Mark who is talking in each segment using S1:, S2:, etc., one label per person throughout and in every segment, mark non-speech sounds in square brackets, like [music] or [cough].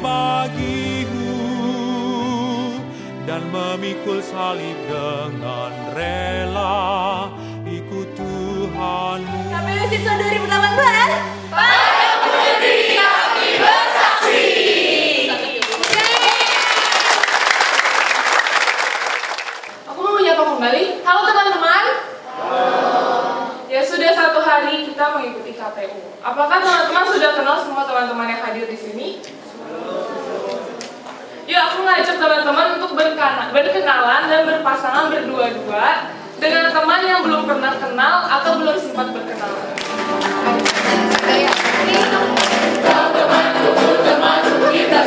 S1: bersaksi bagimu dan memikul salib dengan rela ikut Tuhanmu.
S2: KPU siswa 2018
S3: Aku mau menyapa kembali. Halo teman-teman. Ya sudah satu hari kita mengikuti KPU. Apakah teman-teman sudah kenal semua teman-teman yang hadir di sini? Yuk aku ngajak teman-teman untuk berkenalan dan berpasangan berdua-dua dengan teman yang belum pernah kenal atau belum sempat berkenalan.
S4: Bertiga,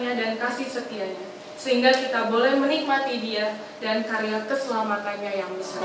S4: dan kasih setianya, sehingga kita boleh menikmati dia dan karya keselamatannya yang besar.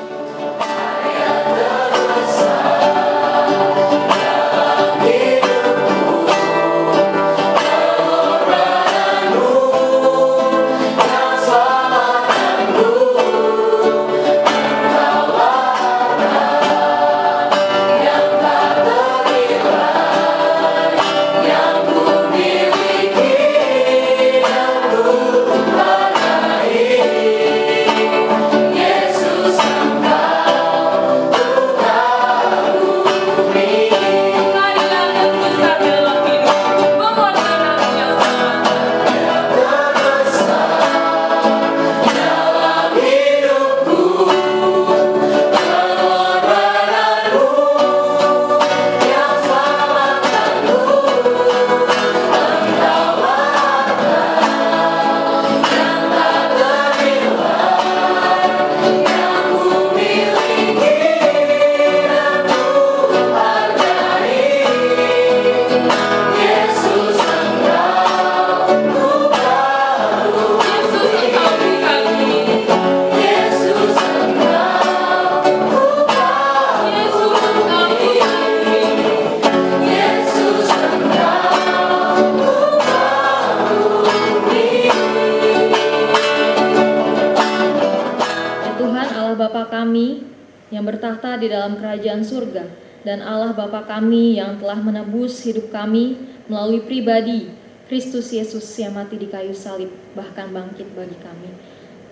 S4: Kami
S5: yang telah menebus hidup kami melalui pribadi Kristus Yesus yang mati di kayu salib bahkan bangkit bagi kami.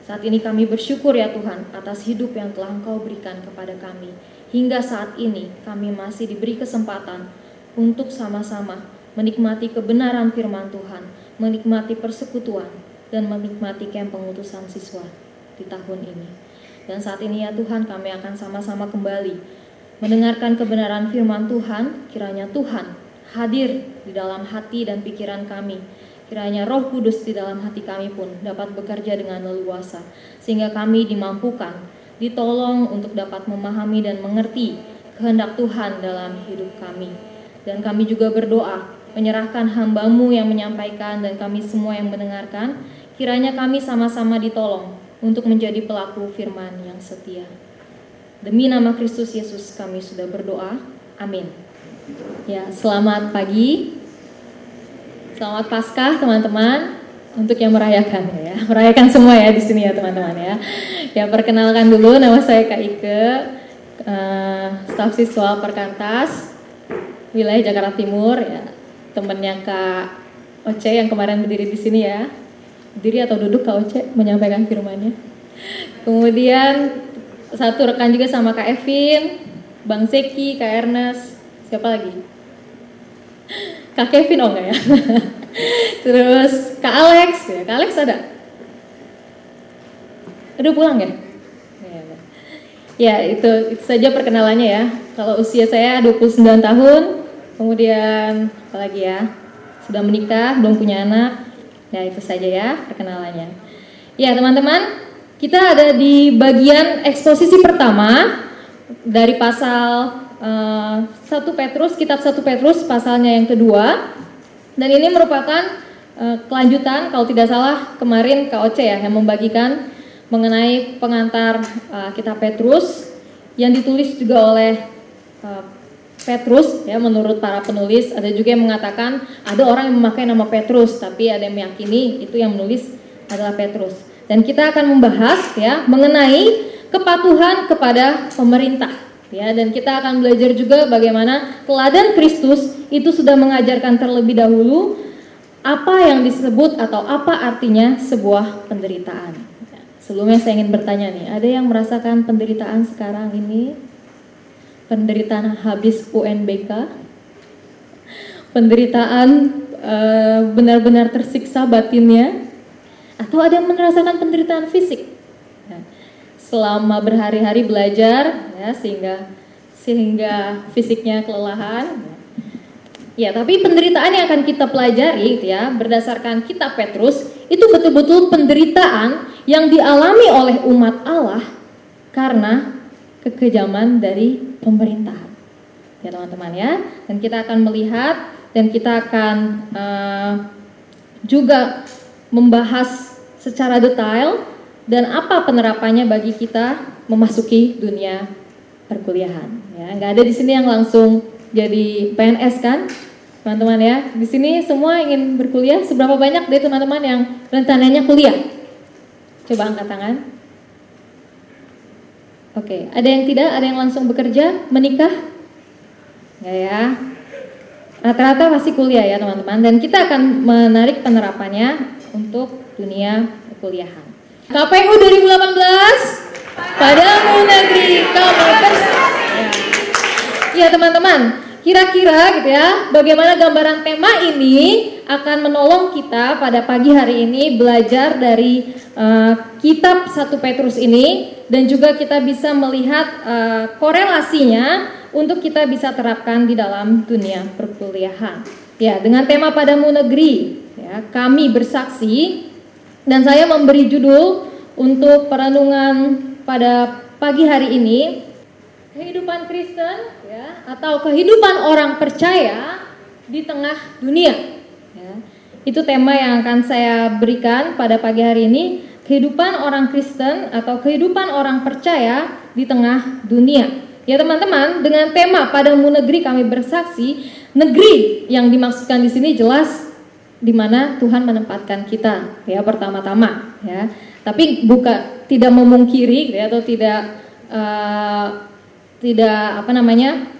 S5: Saat ini kami bersyukur ya Tuhan atas hidup yang telah Engkau berikan kepada kami. Hingga saat ini kami masih diberi kesempatan untuk sama-sama menikmati kebenaran firman Tuhan, menikmati persekutuan, dan menikmati camp pengutusan siswa di tahun ini. Dan saat ini ya Tuhan kami akan sama-sama kembali mendengarkan kebenaran firman Tuhan, kiranya Tuhan hadir di dalam hati dan pikiran kami. Kiranya Roh Kudus di dalam hati kami pun dapat bekerja dengan leluasa sehingga kami dimampukan, ditolong untuk dapat memahami dan mengerti kehendak Tuhan dalam hidup kami. Dan kami juga berdoa menyerahkan hambamu yang menyampaikan dan kami semua yang mendengarkan, kiranya kami sama-sama ditolong untuk menjadi pelaku firman yang setia. Demi nama Kristus Yesus kami sudah berdoa. Amin. Ya, selamat pagi. Selamat Paskah teman-teman untuk yang merayakan ya. [laughs] Merayakan semua ya di sini ya teman-teman ya. Ya perkenalkan dulu nama saya Kak Ike, eh, staf siswa Perkantas wilayah Jakarta Timur ya. Temennya Kak Oce yang kemarin berdiri di sini ya. Berdiri atau duduk Kak Oce menyampaikan firmannya. Kemudian satu rekan juga sama Kak Evin, Bang Zeki, Kak Ernest, siapa lagi? Kak Kevin oh enggak ya? [laughs] Terus Kak Alex, ya Kak Alex ada? Udah pulang ya? Ya, Ya itu, itu saja perkenalannya ya. Kalau usia saya 29 tahun, kemudian apa lagi ya? Sudah menikah, belum punya anak. Ya itu saja ya perkenalannya. Ya teman-teman, kita ada di bagian eksposisi pertama dari pasal uh, eh, 1 Petrus, kitab 1 Petrus pasalnya yang kedua. Dan ini merupakan uh, kelanjutan kalau tidak salah kemarin KOC ya yang membagikan mengenai pengantar uh, kitab Petrus yang ditulis juga oleh uh, Petrus ya menurut para penulis ada juga yang mengatakan ada orang yang memakai nama Petrus tapi ada yang meyakini itu yang menulis adalah Petrus dan kita akan membahas ya mengenai kepatuhan kepada pemerintah ya dan kita akan belajar juga bagaimana teladan Kristus itu sudah mengajarkan terlebih dahulu apa yang disebut atau apa artinya sebuah penderitaan Sebelumnya saya ingin bertanya nih, ada yang merasakan penderitaan sekarang ini? Penderitaan habis UNBK? Penderitaan uh, benar-benar tersiksa batinnya? Atau ada yang merasakan penderitaan fisik? Ya. Selama berhari-hari belajar, ya, sehingga sehingga fisiknya kelelahan. Ya, tapi penderitaan yang akan kita pelajari, ya, berdasarkan kitab Petrus, itu betul-betul penderitaan yang dialami oleh umat Allah karena kekejaman dari pemerintahan. Ya teman-teman ya, dan kita akan melihat dan kita akan uh, juga membahas secara detail dan apa penerapannya bagi kita memasuki dunia perkuliahan. Ya, nggak ada di sini yang langsung jadi PNS kan, teman-teman ya. Di sini semua ingin berkuliah. Seberapa banyak dari teman-teman yang rencananya kuliah? Coba angkat tangan. Oke, ada yang tidak? Ada yang langsung bekerja, menikah? Ya ya. Rata-rata pasti kuliah ya teman-teman. Dan kita akan menarik penerapannya untuk dunia perkuliahan. KPU 2018 pada negeri kamu ya. ya teman-teman, Kira-kira gitu ya, bagaimana gambaran tema ini akan menolong kita pada pagi hari ini belajar dari uh, kitab 1 Petrus ini dan juga kita bisa melihat uh, korelasinya untuk kita bisa terapkan di dalam dunia perkuliahan. Ya, dengan tema padamu negeri, ya, kami bersaksi dan saya memberi judul untuk perenungan pada pagi hari ini kehidupan Kristen ya atau kehidupan orang percaya di tengah dunia. Ya. Itu tema yang akan saya berikan pada pagi hari ini, kehidupan orang Kristen atau kehidupan orang percaya di tengah dunia. Ya teman-teman, dengan tema padamu negeri kami bersaksi, negeri yang dimaksudkan di sini jelas di mana Tuhan menempatkan kita ya pertama-tama ya. Tapi bukan tidak memungkiri ya, atau tidak uh, tidak apa namanya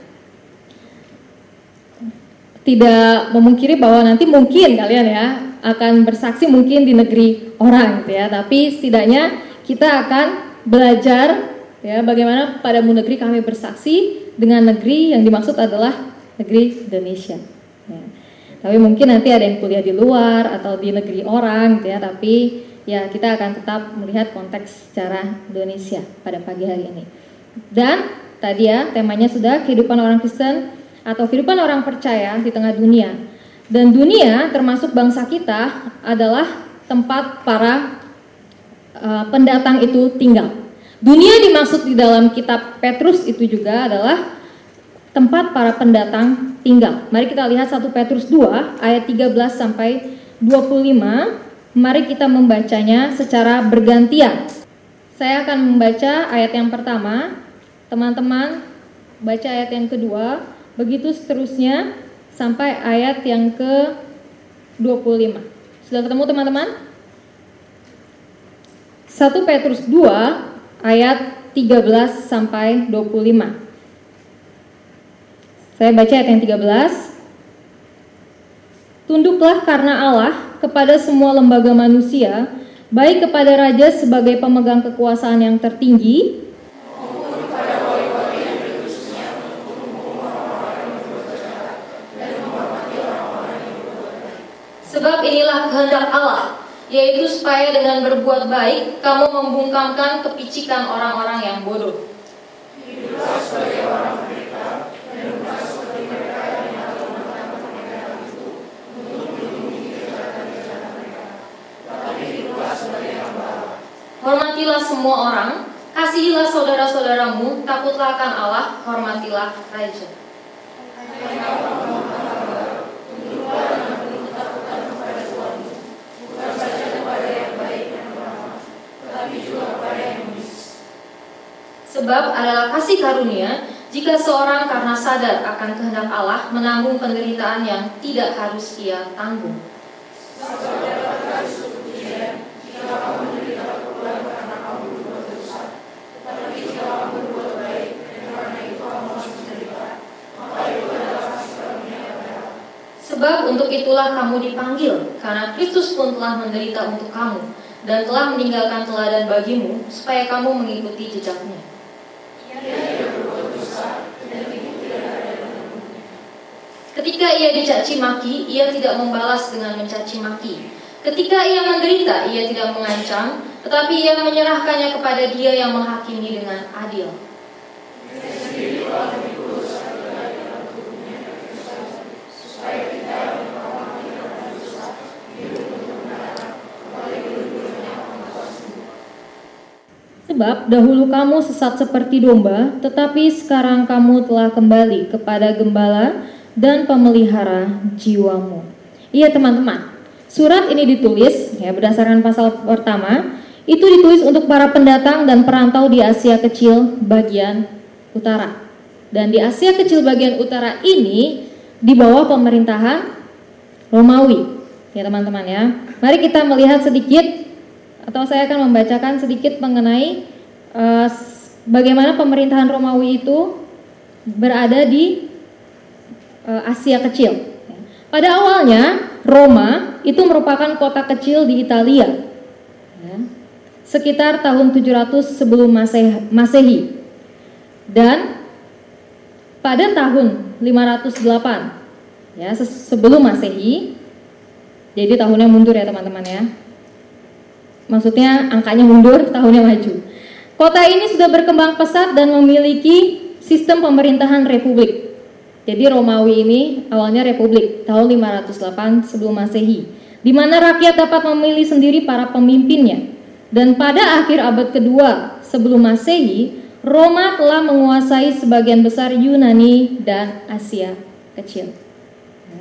S5: tidak memungkiri bahwa nanti mungkin kalian ya akan bersaksi mungkin di negeri orang gitu ya tapi setidaknya kita akan belajar ya bagaimana pada negeri kami bersaksi dengan negeri yang dimaksud adalah negeri Indonesia ya. Tapi mungkin nanti ada yang kuliah di luar atau di negeri orang gitu ya tapi ya kita akan tetap melihat konteks secara Indonesia pada pagi hari ini dan tadi ya temanya sudah kehidupan orang Kristen atau kehidupan orang percaya di tengah dunia. Dan dunia termasuk bangsa kita adalah tempat para uh, pendatang itu tinggal. Dunia dimaksud di dalam kitab Petrus itu juga adalah tempat para pendatang tinggal. Mari kita lihat 1 Petrus 2 ayat 13 sampai 25. Mari kita membacanya secara bergantian. Saya akan membaca ayat yang pertama Teman-teman baca ayat yang kedua, begitu seterusnya sampai ayat yang ke 25. Sudah ketemu teman-teman? 1 Petrus 2 ayat 13 sampai 25. Saya baca ayat yang 13. Tunduklah karena Allah kepada semua lembaga manusia, baik kepada raja sebagai pemegang kekuasaan yang tertinggi, Sebab inilah kehendak Allah, yaitu supaya dengan berbuat baik kamu membungkamkan kepicikan orang-orang yang bodoh. Hormatilah semua orang, kasihilah saudara-saudaramu, takutlah akan Allah, hormatilah raja. Sebab adalah kasih karunia jika seorang karena sadar akan kehendak Allah menanggung penderitaan yang tidak harus ia tanggung. Sebab untuk itulah kamu dipanggil, karena Kristus pun telah menderita untuk kamu, dan telah meninggalkan teladan bagimu, supaya kamu mengikuti jejaknya. Ketika ia dicaci maki, ia tidak membalas dengan mencaci maki. Ketika ia menderita, ia tidak mengancam, tetapi ia menyerahkannya kepada dia yang menghakimi dengan adil. Sebab dahulu kamu sesat seperti domba, tetapi sekarang kamu telah kembali kepada gembala dan pemelihara jiwamu. Iya teman-teman, surat ini ditulis ya berdasarkan pasal pertama itu ditulis untuk para pendatang dan perantau di Asia Kecil bagian utara. Dan di Asia Kecil bagian utara ini di bawah pemerintahan Romawi. Ya teman-teman ya. Mari kita melihat sedikit atau saya akan membacakan sedikit mengenai uh, bagaimana pemerintahan Romawi itu berada di uh, Asia Kecil. Pada awalnya Roma itu merupakan kota kecil di Italia, ya, sekitar tahun 700 sebelum Masehi, dan pada tahun 508 ya sebelum Masehi, jadi tahunnya mundur ya teman-teman ya Maksudnya angkanya mundur, tahunnya maju. Kota ini sudah berkembang pesat dan memiliki sistem pemerintahan republik. Jadi Romawi ini awalnya republik tahun 508 sebelum Masehi, di mana rakyat dapat memilih sendiri para pemimpinnya. Dan pada akhir abad kedua sebelum Masehi, Roma telah menguasai sebagian besar Yunani dan Asia kecil.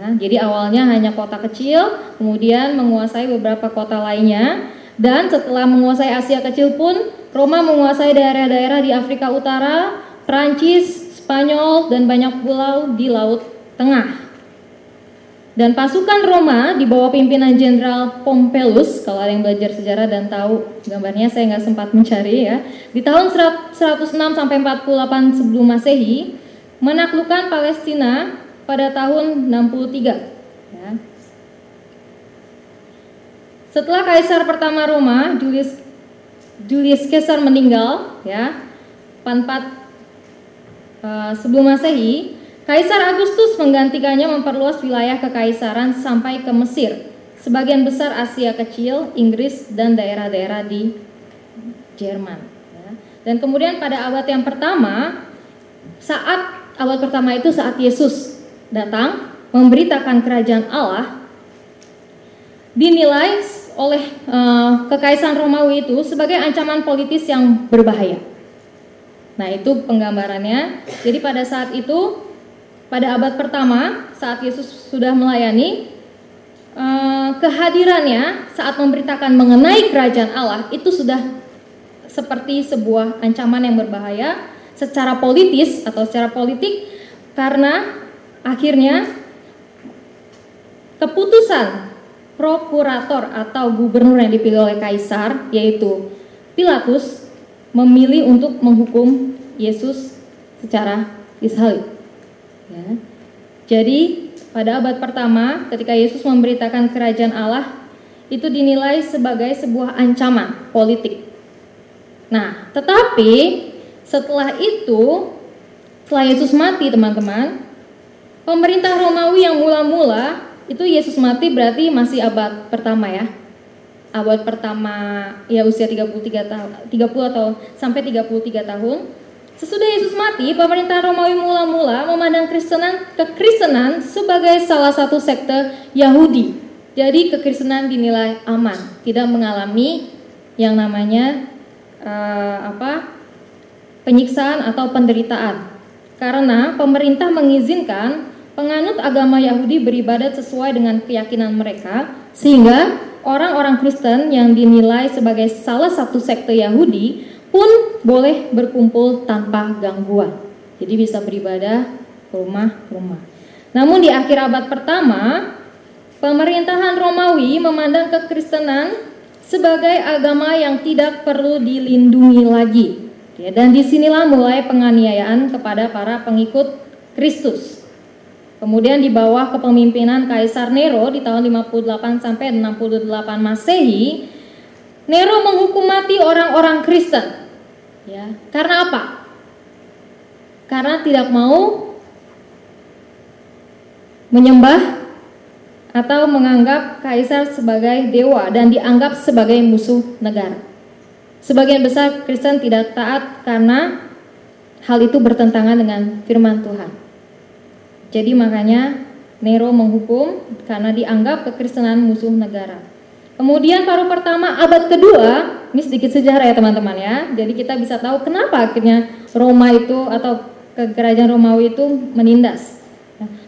S5: Nah, jadi awalnya hanya kota kecil, kemudian menguasai beberapa kota lainnya, dan setelah menguasai Asia Kecil pun, Roma menguasai daerah-daerah di Afrika Utara, Prancis, Spanyol, dan banyak pulau di Laut Tengah. Dan pasukan Roma di bawah pimpinan Jenderal Pompeius, kalau ada yang belajar sejarah dan tahu gambarnya saya nggak sempat mencari ya, di tahun 106 sampai 48 sebelum Masehi menaklukkan Palestina pada tahun 63. Ya. Setelah kaisar pertama Roma, Julius Julius Caesar meninggal, ya, 44 uh, eh, sebelum Masehi, Kaisar Agustus menggantikannya memperluas wilayah kekaisaran sampai ke Mesir, sebagian besar Asia Kecil, Inggris, dan daerah-daerah di Jerman. Ya. Dan kemudian pada abad yang pertama, saat abad pertama itu saat Yesus datang memberitakan kerajaan Allah, dinilai oleh uh, kekaisaran Romawi itu sebagai ancaman politis yang berbahaya. Nah, itu penggambarannya. Jadi pada saat itu pada abad pertama saat Yesus sudah melayani uh, kehadirannya saat memberitakan mengenai kerajaan Allah itu sudah seperti sebuah ancaman yang berbahaya secara politis atau secara politik karena akhirnya keputusan prokurator atau gubernur yang dipilih oleh kaisar yaitu Pilatus memilih untuk menghukum Yesus secara disalib. Ya. Jadi pada abad pertama ketika Yesus memberitakan kerajaan Allah itu dinilai sebagai sebuah ancaman politik. Nah, tetapi setelah itu setelah Yesus mati teman-teman, pemerintah Romawi yang mula-mula itu Yesus mati berarti masih abad pertama ya. Abad pertama ya usia 33 tahun 30 atau sampai 33 tahun. Sesudah Yesus mati, pemerintah Romawi mula-mula memandang Kristenan kekristenan sebagai salah satu sekte Yahudi. Jadi kekristenan dinilai aman, tidak mengalami yang namanya uh, apa? penyiksaan atau penderitaan. Karena pemerintah mengizinkan penganut agama Yahudi beribadat sesuai dengan keyakinan mereka, sehingga orang-orang Kristen yang dinilai sebagai salah satu sekte Yahudi pun boleh berkumpul tanpa gangguan. Jadi bisa beribadah rumah-rumah. Namun di akhir abad pertama, pemerintahan Romawi memandang kekristenan sebagai agama yang tidak perlu dilindungi lagi. Dan di sinilah mulai penganiayaan kepada para pengikut Kristus. Kemudian di bawah kepemimpinan Kaisar Nero di tahun 58 sampai 68 Masehi, Nero menghukum mati orang-orang Kristen. Ya, karena apa? Karena tidak mau menyembah atau menganggap kaisar sebagai dewa dan dianggap sebagai musuh negara. Sebagian besar Kristen tidak taat karena hal itu bertentangan dengan firman Tuhan. Jadi makanya Nero menghukum karena dianggap kekristenan musuh negara. Kemudian paruh pertama abad kedua, ini sedikit sejarah ya teman-teman ya. Jadi kita bisa tahu kenapa akhirnya Roma itu atau kerajaan Romawi itu menindas.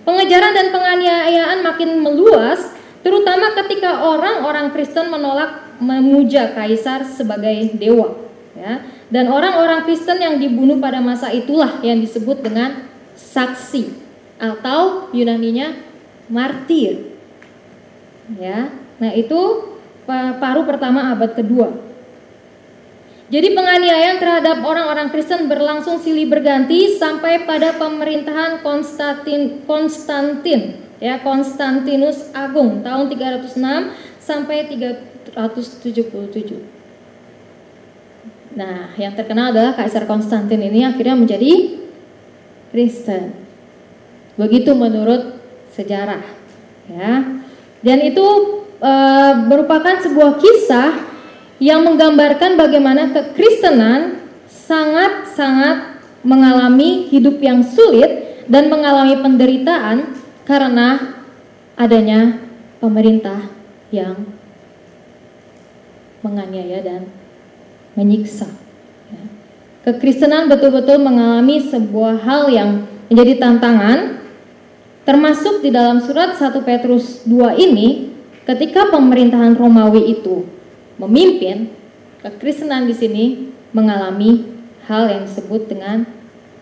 S5: Pengejaran dan penganiayaan makin meluas, terutama ketika orang-orang Kristen menolak memuja kaisar sebagai dewa ya dan orang-orang Kristen yang dibunuh pada masa itulah yang disebut dengan saksi atau Yunaninya martir ya nah itu paruh pertama abad kedua jadi penganiayaan terhadap orang-orang Kristen berlangsung silih berganti sampai pada pemerintahan Konstantin Konstantin ya Konstantinus Agung tahun 306 sampai 177. Nah, yang terkenal adalah Kaisar Konstantin ini akhirnya menjadi Kristen. Begitu menurut sejarah, ya. Dan itu e, merupakan sebuah kisah yang menggambarkan bagaimana kekristenan sangat-sangat mengalami hidup yang sulit dan mengalami penderitaan karena adanya pemerintah yang menganiaya dan menyiksa. Ya. Kekristenan betul-betul mengalami sebuah hal yang menjadi tantangan, termasuk di dalam surat 1 Petrus 2 ini, ketika pemerintahan Romawi itu memimpin, kekristenan di sini mengalami hal yang disebut dengan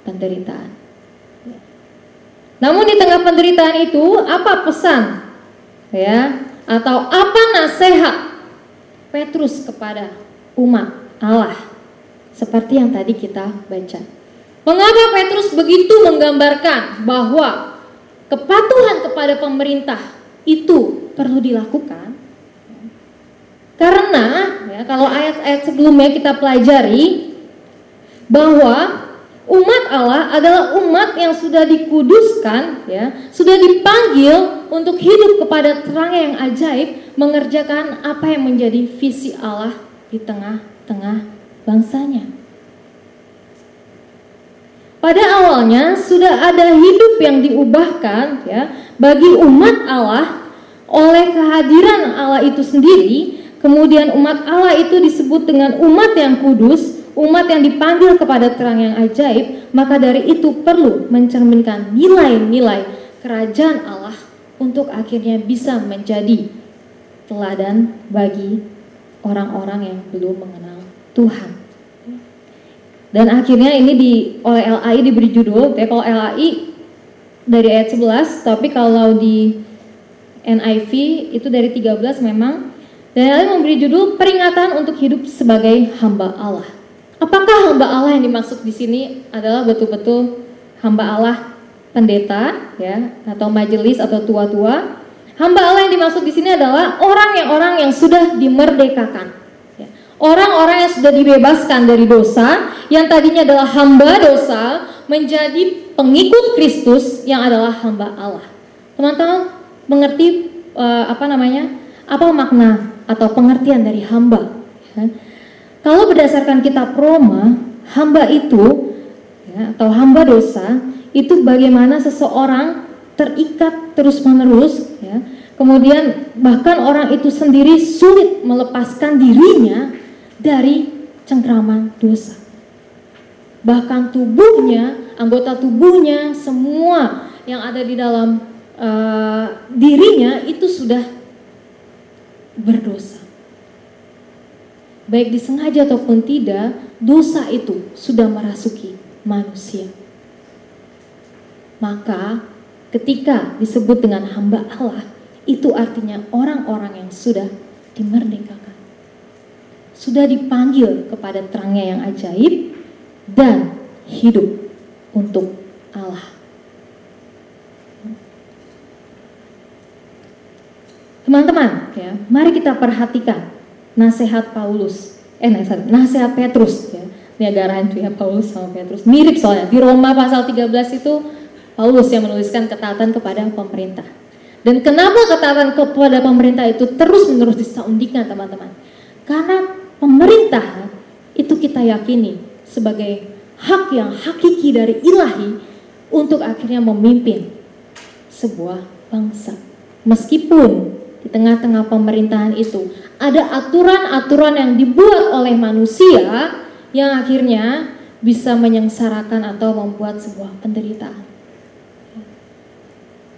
S5: penderitaan. Namun di tengah penderitaan itu, apa pesan? Ya, atau apa nasihat Petrus kepada umat Allah seperti yang tadi kita baca. Mengapa Petrus begitu menggambarkan bahwa kepatuhan kepada pemerintah itu perlu dilakukan? Karena ya, kalau ayat-ayat sebelumnya kita pelajari bahwa Umat Allah adalah umat yang sudah dikuduskan, ya, sudah dipanggil untuk hidup kepada terang yang ajaib, mengerjakan apa yang menjadi visi Allah di tengah-tengah bangsanya. Pada awalnya sudah ada hidup yang diubahkan, ya, bagi umat Allah oleh kehadiran Allah itu sendiri. Kemudian umat Allah itu disebut dengan umat yang kudus, umat yang dipanggil kepada terang yang ajaib, maka dari itu perlu mencerminkan nilai-nilai kerajaan Allah untuk akhirnya bisa menjadi teladan bagi orang-orang yang belum mengenal Tuhan. Dan akhirnya ini di oleh LAI diberi judul, ya kalau LAI dari ayat 11, tapi kalau di NIV itu dari 13 memang dan LAI memberi judul peringatan untuk hidup sebagai hamba Allah. Apakah hamba Allah yang dimaksud di sini adalah betul-betul hamba Allah pendeta ya atau majelis atau tua-tua. Hamba Allah yang dimaksud di sini adalah orang yang orang yang sudah dimerdekakan. Orang-orang yang sudah dibebaskan dari dosa, yang tadinya adalah hamba dosa, menjadi pengikut Kristus yang adalah hamba Allah. Teman-teman mengerti uh, apa namanya? Apa makna atau pengertian dari hamba? Ya. Kalau berdasarkan kitab Roma, hamba itu ya, atau hamba dosa itu bagaimana seseorang terikat terus-menerus ya. Kemudian bahkan orang itu sendiri sulit melepaskan dirinya dari cengkraman dosa. Bahkan tubuhnya, anggota tubuhnya, semua yang ada di dalam uh, dirinya itu sudah berdosa. Baik disengaja ataupun tidak, dosa itu sudah merasuki manusia. Maka ketika disebut dengan hamba Allah, itu artinya orang-orang yang sudah dimerdekakan. Sudah dipanggil kepada terangnya yang ajaib dan hidup untuk Allah. Teman-teman, ya, mari kita perhatikan nasihat Paulus, eh nasihat, nasihat Petrus ya. Ini agak rancu ya Paulus sama Petrus. Mirip soalnya. Di Roma pasal 13 itu Paulus yang menuliskan ketaatan kepada pemerintah. Dan kenapa ketaatan kepada pemerintah itu terus-menerus disaundikan teman-teman? Karena pemerintah itu kita yakini sebagai hak yang hakiki dari ilahi untuk akhirnya memimpin sebuah bangsa. Meskipun di tengah-tengah pemerintahan itu ada aturan-aturan yang dibuat oleh manusia yang akhirnya bisa menyengsarakan atau membuat sebuah penderitaan.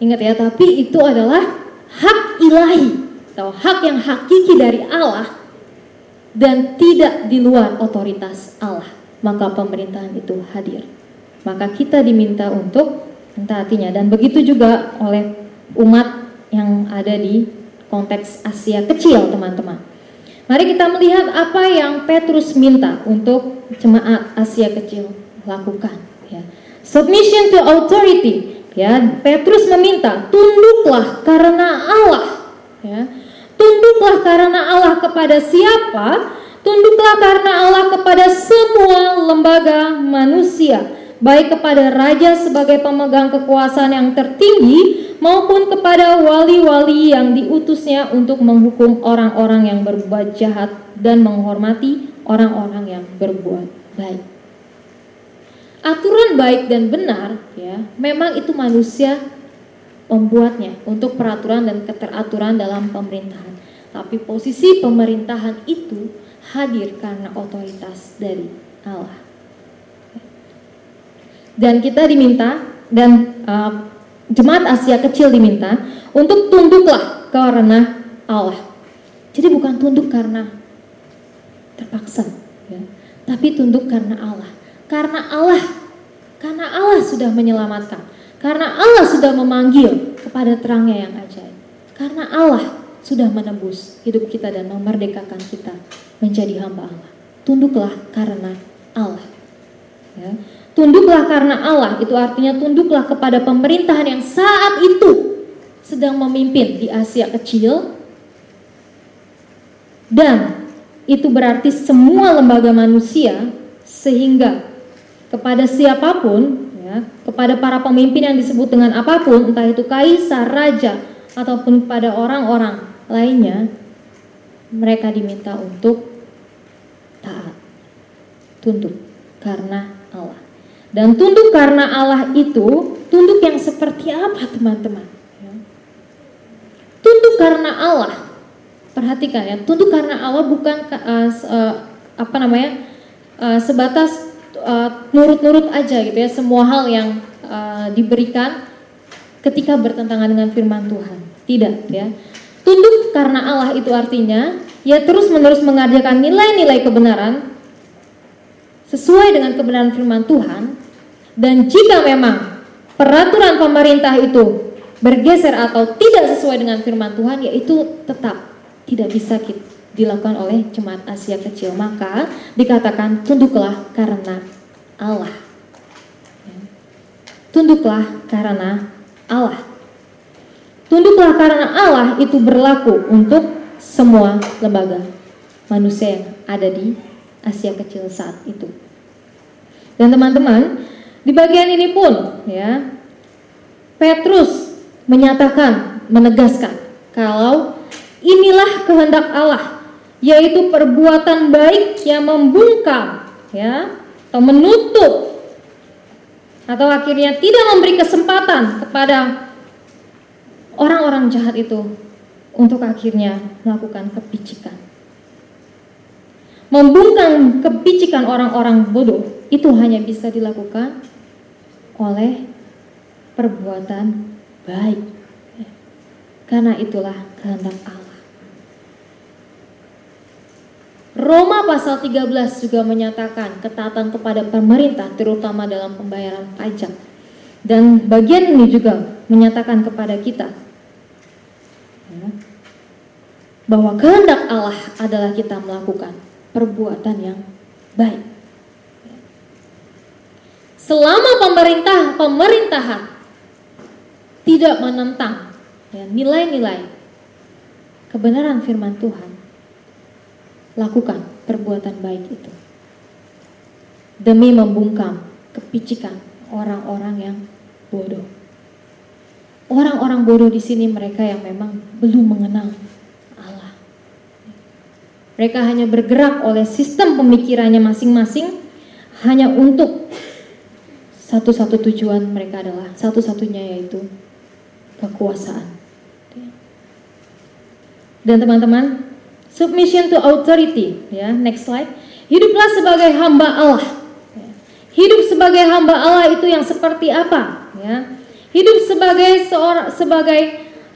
S5: Ingat ya, tapi itu adalah hak ilahi atau hak yang hakiki dari Allah dan tidak di luar otoritas Allah. Maka pemerintahan itu hadir. Maka kita diminta untuk mentaatinya dan begitu juga oleh umat yang ada di konteks Asia kecil, teman-teman. Mari kita melihat apa yang Petrus minta untuk jemaat Asia kecil lakukan. Ya. Submission to authority Ya, Petrus meminta, tunduklah karena Allah. Ya. Tunduklah karena Allah kepada siapa? Tunduklah karena Allah kepada semua lembaga manusia, baik kepada raja sebagai pemegang kekuasaan yang tertinggi maupun kepada wali-wali yang diutusnya untuk menghukum orang-orang yang berbuat jahat dan menghormati orang-orang yang berbuat baik aturan baik dan benar ya memang itu manusia membuatnya untuk peraturan dan keteraturan dalam pemerintahan tapi posisi pemerintahan itu hadir karena otoritas dari Allah dan kita diminta dan uh, jemaat Asia kecil diminta untuk tunduklah karena Allah jadi bukan tunduk karena terpaksa ya, tapi tunduk karena Allah karena Allah, karena Allah sudah menyelamatkan. Karena Allah sudah memanggil kepada terangnya yang ajaib. Karena Allah sudah menembus hidup kita dan memerdekakan kita menjadi hamba Allah. Tunduklah karena Allah. Ya. Tunduklah karena Allah, itu artinya tunduklah kepada pemerintahan yang saat itu sedang memimpin di Asia kecil. Dan itu berarti semua lembaga manusia sehingga kepada siapa pun, ya, kepada para pemimpin yang disebut dengan apa pun, entah itu kaisar, raja, ataupun pada orang-orang lainnya, mereka diminta untuk taat, tunduk karena Allah. Dan tunduk karena Allah itu, tunduk yang seperti apa teman-teman? Ya. Tunduk karena Allah. Perhatikan ya, tunduk karena Allah bukan uh, uh, apa namanya uh, sebatas nurut-nurut uh, aja gitu ya semua hal yang uh, diberikan ketika bertentangan dengan firman Tuhan. Tidak ya. Tunduk karena Allah itu artinya ya terus-menerus mengajarkan nilai-nilai kebenaran sesuai dengan kebenaran firman Tuhan dan jika memang peraturan pemerintah itu bergeser atau tidak sesuai dengan firman Tuhan yaitu tetap tidak bisa dilakukan oleh jemaat Asia kecil. Maka dikatakan tunduklah karena Allah. Ya. tunduklah karena Allah. Tunduklah karena Allah itu berlaku untuk semua lembaga manusia yang ada di Asia Kecil saat itu. Dan teman-teman, di bagian ini pun ya Petrus menyatakan, menegaskan kalau inilah kehendak Allah, yaitu perbuatan baik yang membungkam ya atau menutup atau akhirnya tidak memberi kesempatan kepada orang-orang jahat itu untuk akhirnya melakukan kepicikan. Membungkam kepicikan orang-orang bodoh itu hanya bisa dilakukan oleh perbuatan baik. Karena itulah kehendak Allah. Roma pasal 13 juga menyatakan ketaatan kepada pemerintah terutama dalam pembayaran pajak. Dan bagian ini juga menyatakan kepada kita ya, bahwa kehendak Allah adalah kita melakukan perbuatan yang baik. Selama pemerintah pemerintahan tidak menentang ya, nilai-nilai kebenaran firman Tuhan, lakukan perbuatan baik itu demi membungkam kepicikan orang-orang yang bodoh. Orang-orang bodoh di sini mereka yang memang belum mengenal Allah. Mereka hanya bergerak oleh sistem pemikirannya masing-masing hanya untuk satu-satu tujuan mereka adalah satu-satunya yaitu kekuasaan. Dan teman-teman, submission to authority, ya, next slide. Hiduplah sebagai hamba Allah. Hidup sebagai hamba Allah itu yang seperti apa, ya? Hidup sebagai seorang sebagai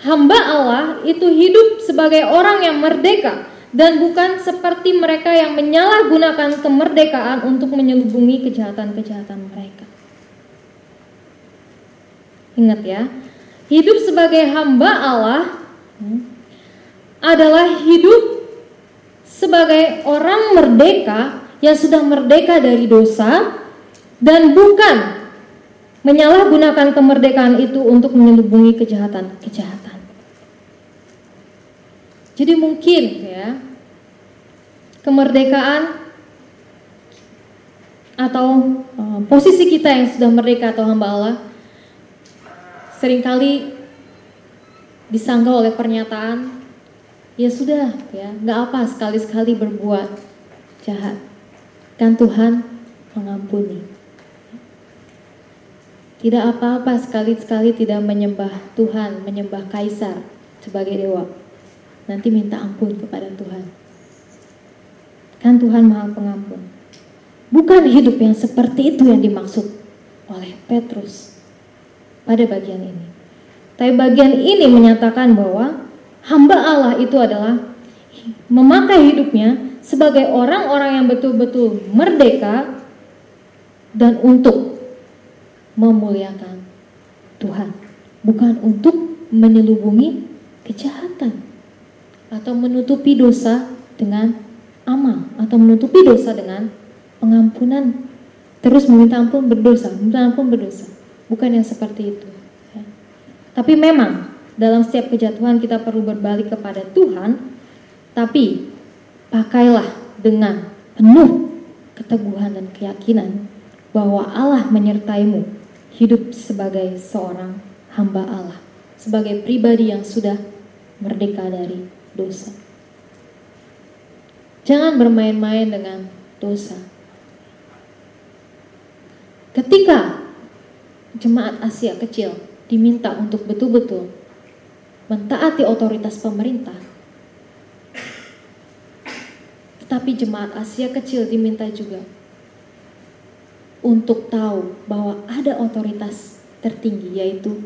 S5: hamba Allah itu hidup sebagai orang yang merdeka dan bukan seperti mereka yang menyalahgunakan kemerdekaan untuk menyelubungi kejahatan-kejahatan mereka. Ingat ya, hidup sebagai hamba Allah hmm, adalah hidup sebagai orang merdeka yang sudah merdeka dari dosa dan bukan menyalahgunakan kemerdekaan itu untuk menyelubungi kejahatan-kejahatan. Jadi mungkin ya kemerdekaan atau uh, posisi kita yang sudah merdeka atau hamba Allah sering kali disanggah oleh pernyataan ya sudah ya nggak apa sekali-sekali berbuat jahat kan Tuhan mengampuni tidak apa-apa sekali-sekali tidak menyembah Tuhan, menyembah kaisar sebagai dewa. Nanti minta ampun kepada Tuhan. Kan Tuhan Maha Pengampun. Bukan hidup yang seperti itu yang dimaksud oleh Petrus pada bagian ini. Tapi bagian ini menyatakan bahwa hamba Allah itu adalah memakai hidupnya sebagai orang-orang yang betul-betul merdeka dan untuk memuliakan Tuhan, bukan untuk menyelubungi kejahatan atau menutupi dosa dengan amal atau menutupi dosa dengan pengampunan terus meminta ampun berdosa, meminta ampun berdosa. Bukan yang seperti itu. Ya. Tapi memang dalam setiap kejatuhan kita perlu berbalik kepada Tuhan, tapi pakailah dengan penuh keteguhan dan keyakinan bahwa Allah menyertaimu hidup sebagai seorang hamba Allah, sebagai pribadi yang sudah merdeka dari dosa. Jangan bermain-main dengan dosa. Ketika jemaat Asia kecil diminta untuk betul-betul mentaati otoritas pemerintah, tetapi jemaat Asia kecil diminta juga untuk tahu bahwa ada otoritas tertinggi yaitu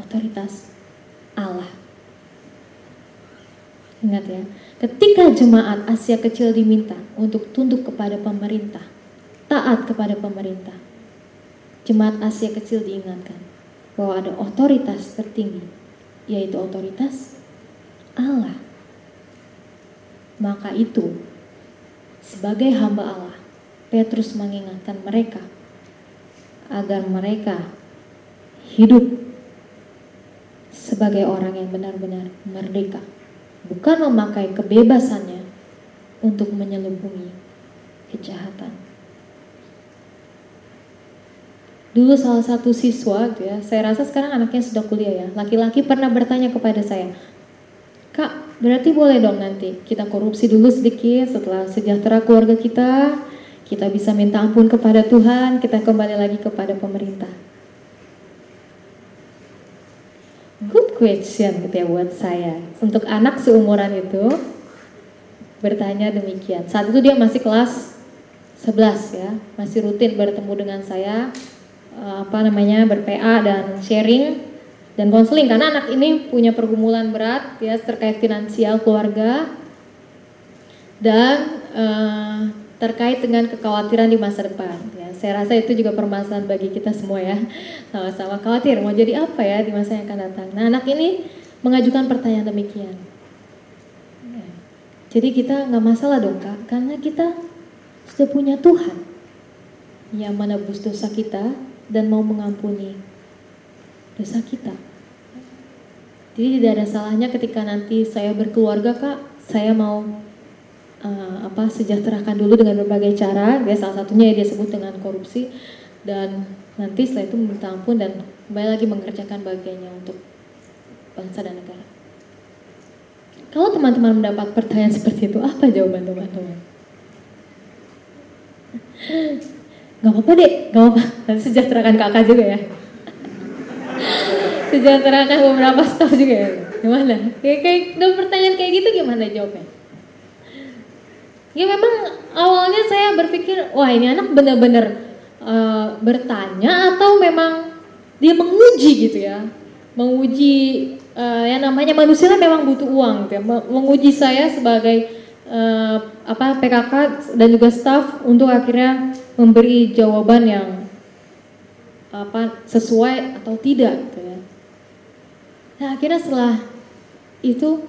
S5: otoritas Allah. Ingat ya, ketika jemaat Asia kecil diminta untuk tunduk kepada pemerintah, taat kepada pemerintah, jemaat Asia kecil diingatkan bahwa ada otoritas tertinggi, yaitu otoritas Allah. Maka itu, sebagai hamba Allah, Petrus mengingatkan mereka agar mereka hidup sebagai orang yang benar-benar merdeka, bukan memakai kebebasannya untuk menyelubungi kejahatan. Dulu salah satu siswa, gitu ya, saya rasa sekarang anaknya sudah kuliah ya, laki-laki pernah bertanya kepada saya, Kak, berarti boleh dong nanti kita korupsi dulu sedikit setelah sejahtera keluarga kita, kita bisa minta ampun kepada Tuhan, kita kembali lagi kepada pemerintah. Good question gitu ya buat saya. Untuk anak seumuran itu bertanya demikian. Saat itu dia masih kelas 11 ya, masih rutin bertemu dengan saya Eh, apa namanya berPA dan sharing dan konseling karena anak ini punya pergumulan berat ya terkait finansial keluarga dan uh, terkait dengan kekhawatiran di masa depan ya saya rasa itu juga permasalahan bagi kita semua ya sama-sama khawatir mau jadi apa ya di masa yang akan datang nah anak ini mengajukan pertanyaan demikian ya. jadi kita nggak masalah dong kak karena kita sudah punya Tuhan yang menebus dosa kita dan mau mengampuni dosa kita. Jadi tidak ada salahnya ketika nanti saya berkeluarga kak, saya mau uh, apa sejahterakan dulu dengan berbagai cara. Ya salah satunya ya dia sebut dengan korupsi dan nanti setelah itu meminta ampun dan kembali lagi mengerjakan bagiannya untuk bangsa dan negara. Kalau teman-teman mendapat pertanyaan seperti itu, apa jawaban teman-teman? Gak apa-apa deh, gak apa-apa. Nanti sejahterakan kakak juga ya. sejahterakan beberapa staff juga ya. Gimana? Kayak, kayak pertanyaan kayak gitu gimana jawabnya? Ya memang awalnya saya berpikir, wah ini anak benar-benar uh, bertanya atau memang dia menguji gitu ya, menguji uh, yang namanya manusia kan memang butuh uang, gitu ya. menguji saya sebagai uh, apa PKK dan juga staff untuk akhirnya memberi jawaban yang apa sesuai atau tidak gitu ya. Nah akhirnya setelah itu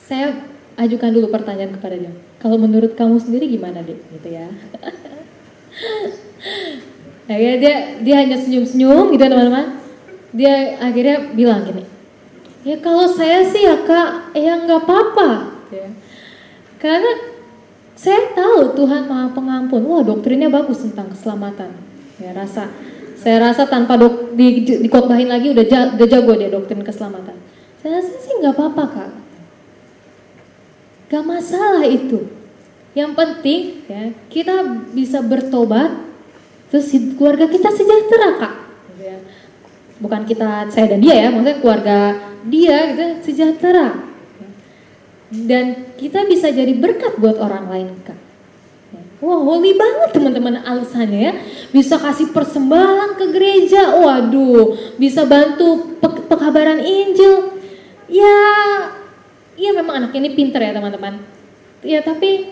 S5: saya ajukan dulu pertanyaan kepada dia. Kalau menurut kamu sendiri gimana deh gitu ya. [laughs] akhirnya dia dia hanya senyum-senyum gitu teman-teman. Dia akhirnya bilang gini, ya kalau saya sih ya kak, ya nggak apa-apa. Gitu ya. Karena saya tahu Tuhan Maha Pengampun. Wah, doktrinnya bagus tentang keselamatan. Ya, rasa saya rasa tanpa dok, di, di, dikotbahin lagi udah, udah jago dia doktrin keselamatan. Saya rasa sih nggak apa-apa kak. Gak masalah itu. Yang penting ya kita bisa bertobat, terus keluarga kita sejahtera kak. Ya. Bukan kita saya dan dia ya, maksudnya keluarga dia gitu sejahtera dan kita bisa jadi berkat buat orang lain kak. Wah holy banget teman-teman alasannya ya. Bisa kasih persembahan ke gereja, waduh, bisa bantu pe pekabaran Injil. Ya, ya memang anak ini pinter ya teman-teman. Ya tapi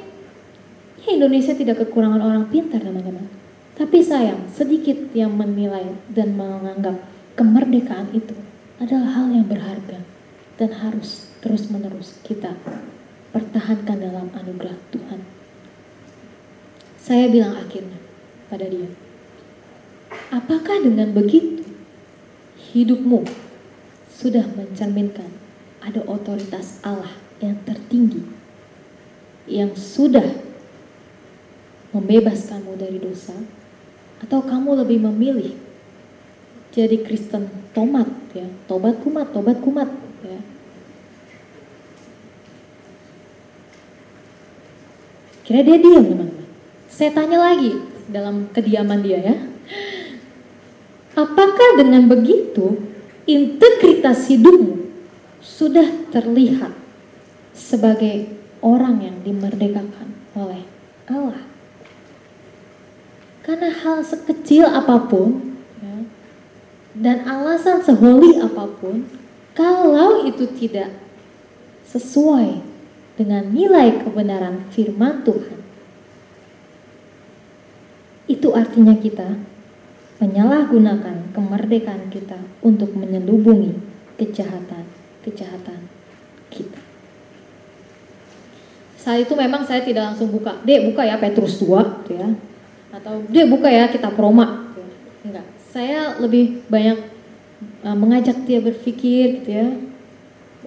S5: ya Indonesia tidak kekurangan orang pintar teman-teman. Tapi sayang, sedikit yang menilai dan menganggap kemerdekaan itu adalah hal yang berharga dan harus terus-menerus kita pertahankan dalam anugerah Tuhan. Saya bilang akhirnya pada dia, apakah dengan begitu hidupmu sudah mencerminkan ada otoritas Allah yang tertinggi yang sudah membebaskanmu dari dosa atau kamu lebih memilih jadi Kristen tomat ya tobat kumat tobat kumat ya Kira dia diam teman-teman. Saya tanya lagi dalam kediaman dia ya. Apakah dengan begitu integritas hidupmu sudah terlihat sebagai orang yang dimerdekakan oleh Allah? Karena hal sekecil apa pun ya, dan alasan seholi apa pun, kalau itu tidak sesuai dengan nilai kebenaran firman Tuhan. Itu artinya kita menyalahgunakan kemerdekaan kita untuk menyelubungi kejahatan-kejahatan kita. Saat itu memang saya tidak langsung buka, dek buka ya Petrus 2 gitu ya. Atau dek buka ya kita Roma. Gitu. Enggak, saya lebih banyak uh, mengajak dia berpikir gitu ya,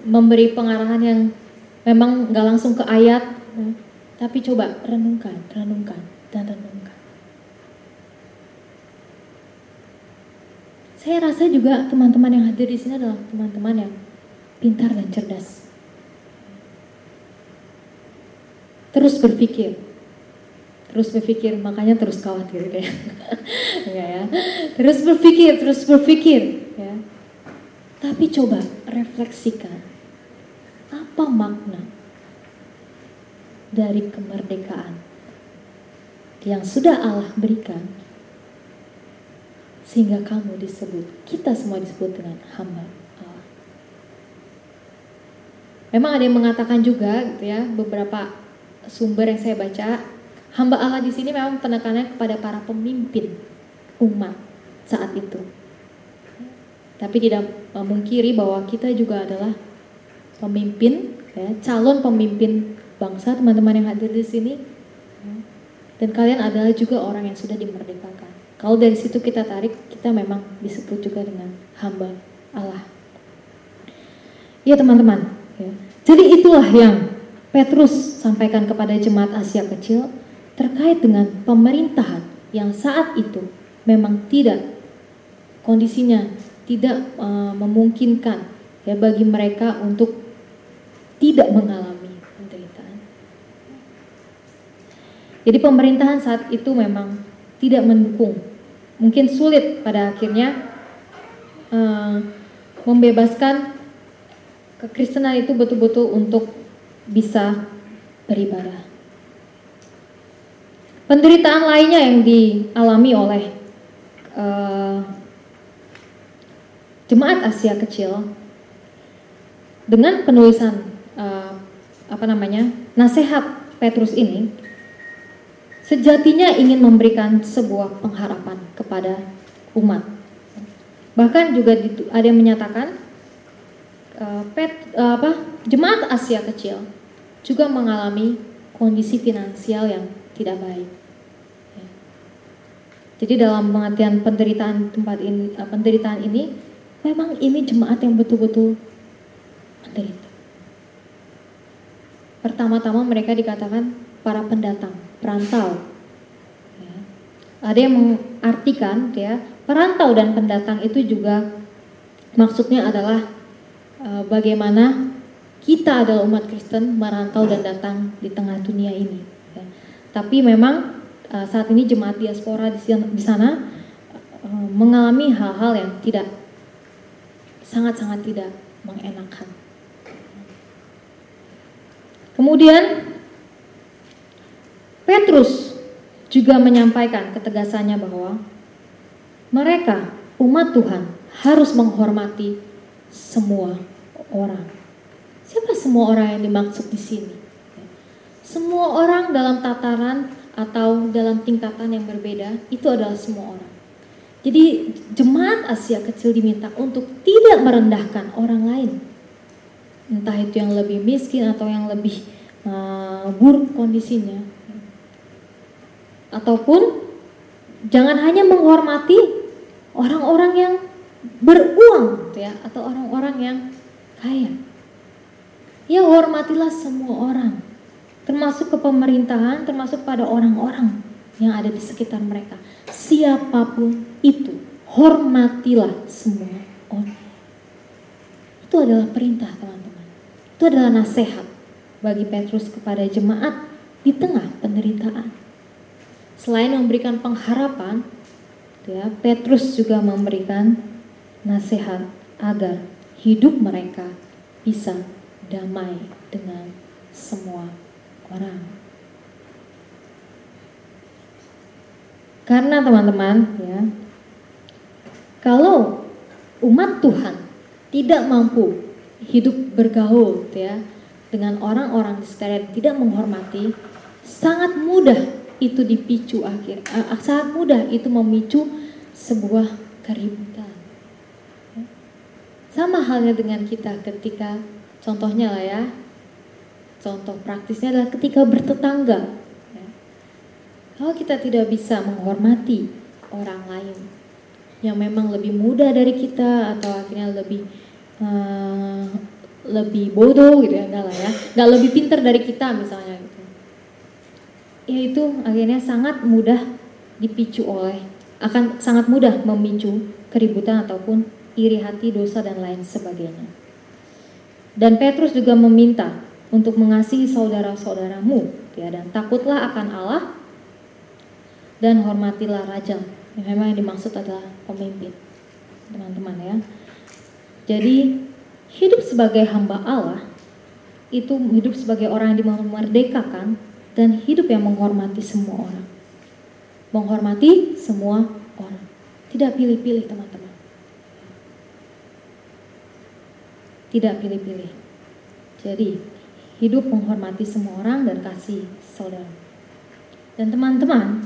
S5: memberi pengarahan yang memang nggak langsung ke ayat, ya. tapi coba renungkan, renungkan dan renungkan. Saya rasa juga teman-teman yang hadir di sini adalah teman-teman yang pintar dan cerdas. Terus berpikir, terus berpikir, makanya terus khawatir kayak, ya [laughs] ya. Terus berpikir, terus berpikir, ya. Tapi coba refleksikan, apa makna dari kemerdekaan yang sudah Allah berikan sehingga kamu disebut, kita semua disebut dengan hamba. Memang ada yang mengatakan juga gitu ya, beberapa sumber yang saya baca, hamba Allah di sini memang penekanannya kepada para pemimpin umat saat itu. Tapi tidak memungkiri bahwa kita juga adalah pemimpin, ya, calon pemimpin bangsa, teman-teman yang hadir di sini. Dan kalian adalah juga orang yang sudah dimerdekakan. Kalau dari situ kita tarik, kita memang disebut juga dengan hamba Allah. Iya teman-teman. Ya. Jadi itulah yang Petrus sampaikan kepada jemaat Asia kecil terkait dengan pemerintahan yang saat itu memang tidak kondisinya tidak uh, memungkinkan ya bagi mereka untuk tidak mengalami penderitaan. Jadi pemerintahan saat itu memang tidak mendukung, mungkin sulit pada akhirnya uh, membebaskan kekristenan itu betul-betul untuk bisa beribadah. Penderitaan lainnya yang dialami oleh uh, jemaat Asia kecil dengan penulisan uh, apa namanya nasihat Petrus ini sejatinya ingin memberikan sebuah pengharapan kepada umat. Bahkan juga ada yang menyatakan pet, uh, apa jemaat Asia kecil juga mengalami kondisi finansial yang tidak baik. Ya. Jadi dalam pengertian penderitaan tempat ini, uh, penderitaan ini, memang ini jemaat yang betul-betul menderita. Pertama-tama mereka dikatakan para pendatang, perantau. Ya. Ada yang mengartikan ya perantau dan pendatang itu juga maksudnya adalah bagaimana kita adalah umat Kristen merantau dan datang di tengah dunia ini. Ya. Tapi memang uh, saat ini jemaat diaspora di sana, uh, mengalami hal-hal yang tidak sangat-sangat tidak mengenakan. Kemudian Petrus juga menyampaikan ketegasannya bahwa mereka umat Tuhan harus menghormati semua orang. Siapa semua orang yang dimaksud di sini? Semua orang dalam tataran atau dalam tingkatan yang berbeda itu adalah semua orang. Jadi jemaat Asia kecil diminta untuk tidak merendahkan orang lain. Entah itu yang lebih miskin atau yang lebih uh, buruk kondisinya. Ataupun jangan hanya menghormati orang-orang yang beruang gitu ya atau orang-orang yang kaya. Ya hormatilah semua orang, termasuk ke pemerintahan, termasuk pada orang-orang yang ada di sekitar mereka. Siapa pun itu, hormatilah semua orang. Itu adalah perintah teman-teman. Itu adalah nasihat bagi Petrus kepada jemaat di tengah penderitaan. Selain memberikan pengharapan, ya, Petrus juga memberikan nasihat agar hidup mereka bisa damai dengan semua orang. Karena teman-teman ya, kalau umat Tuhan tidak mampu hidup bergaul ya dengan orang-orang di sekitar tidak menghormati, sangat mudah itu dipicu akhir, sangat mudah itu memicu sebuah keributan. Sama halnya dengan kita ketika Contohnya lah ya, contoh praktisnya adalah ketika bertetangga. Ya. Kalau kita tidak bisa menghormati orang lain, yang memang lebih muda dari kita atau akhirnya lebih uh, lebih bodoh gitu ya enggak lah ya nggak lebih pinter dari kita misalnya gitu ya itu akhirnya sangat mudah dipicu oleh akan sangat mudah memicu keributan ataupun iri hati dosa dan lain sebagainya dan Petrus juga meminta untuk mengasihi saudara-saudaramu ya dan takutlah akan Allah dan hormatilah raja yang memang yang dimaksud adalah pemimpin teman-teman ya jadi hidup sebagai hamba Allah itu hidup sebagai orang yang dimerdekakan dan hidup yang menghormati semua orang. Menghormati semua orang. Tidak pilih-pilih teman-teman. Tidak pilih-pilih. Jadi hidup menghormati semua orang dan kasih saudara. Dan teman-teman,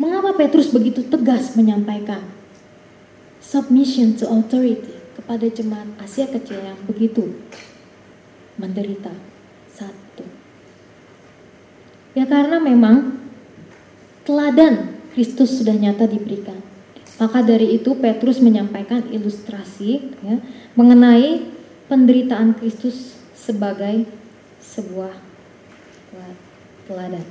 S5: mengapa Petrus begitu tegas menyampaikan submission to authority? kepada jemaat Asia kecil yang begitu menderita satu. Ya karena memang teladan Kristus sudah nyata diberikan. Maka dari itu Petrus menyampaikan ilustrasi ya, mengenai penderitaan Kristus sebagai sebuah teladan.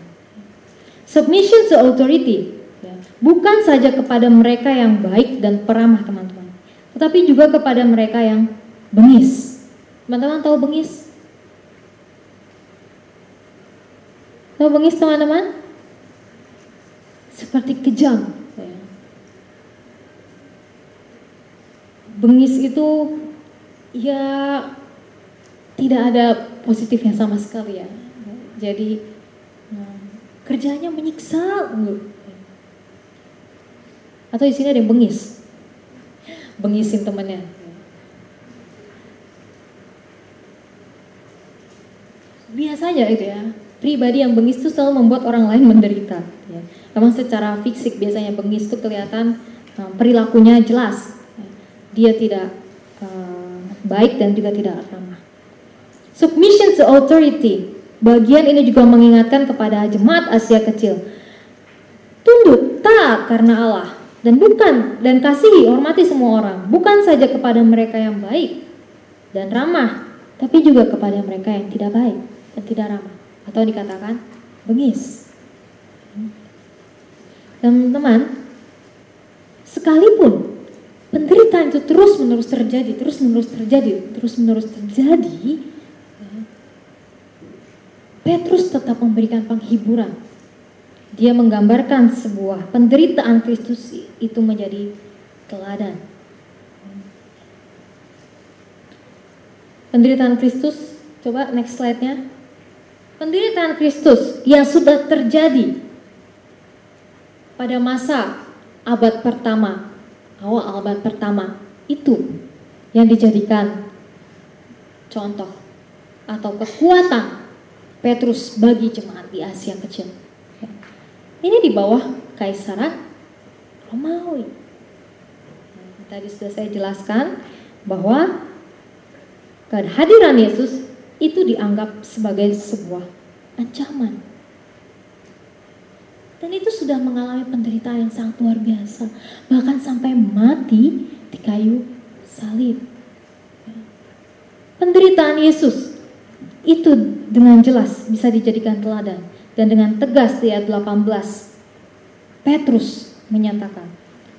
S5: Submission to authority ya, bukan saja kepada mereka yang baik dan peramah teman-teman tetapi juga kepada mereka yang bengis. Teman-teman tahu bengis? Tahu bengis teman-teman? Seperti kejam. Bengis itu ya tidak ada positifnya sama sekali ya. Jadi kerjanya menyiksa. Atau di sini ada yang bengis bengisin temennya. Biasanya itu ya, pribadi yang bengis itu selalu membuat orang lain menderita. Ya. Memang secara fisik biasanya bengis itu kelihatan uh, perilakunya jelas. Dia tidak uh, baik dan juga tidak ramah. Submission to authority. Bagian ini juga mengingatkan kepada jemaat Asia kecil. Tunduk tak karena Allah dan bukan dan kasihi hormati semua orang bukan saja kepada mereka yang baik dan ramah tapi juga kepada mereka yang tidak baik dan tidak ramah atau dikatakan bengis teman-teman sekalipun penderitaan itu terus menerus terjadi terus menerus terjadi terus menerus terjadi Petrus tetap memberikan penghiburan dia menggambarkan sebuah penderitaan Kristus itu menjadi teladan. Penderitaan Kristus, coba next slide-nya. Penderitaan Kristus yang sudah terjadi pada masa abad pertama, awal abad pertama, itu yang dijadikan contoh atau kekuatan Petrus bagi jemaat di Asia kecil. Ini di bawah Kaisaran Romawi. Tadi sudah saya jelaskan bahwa kehadiran Yesus itu dianggap sebagai sebuah ancaman. Dan itu sudah mengalami penderitaan yang sangat luar biasa. Bahkan sampai mati di kayu salib. Penderitaan Yesus itu dengan jelas bisa dijadikan teladan dan dengan tegas di ayat 18, Petrus menyatakan,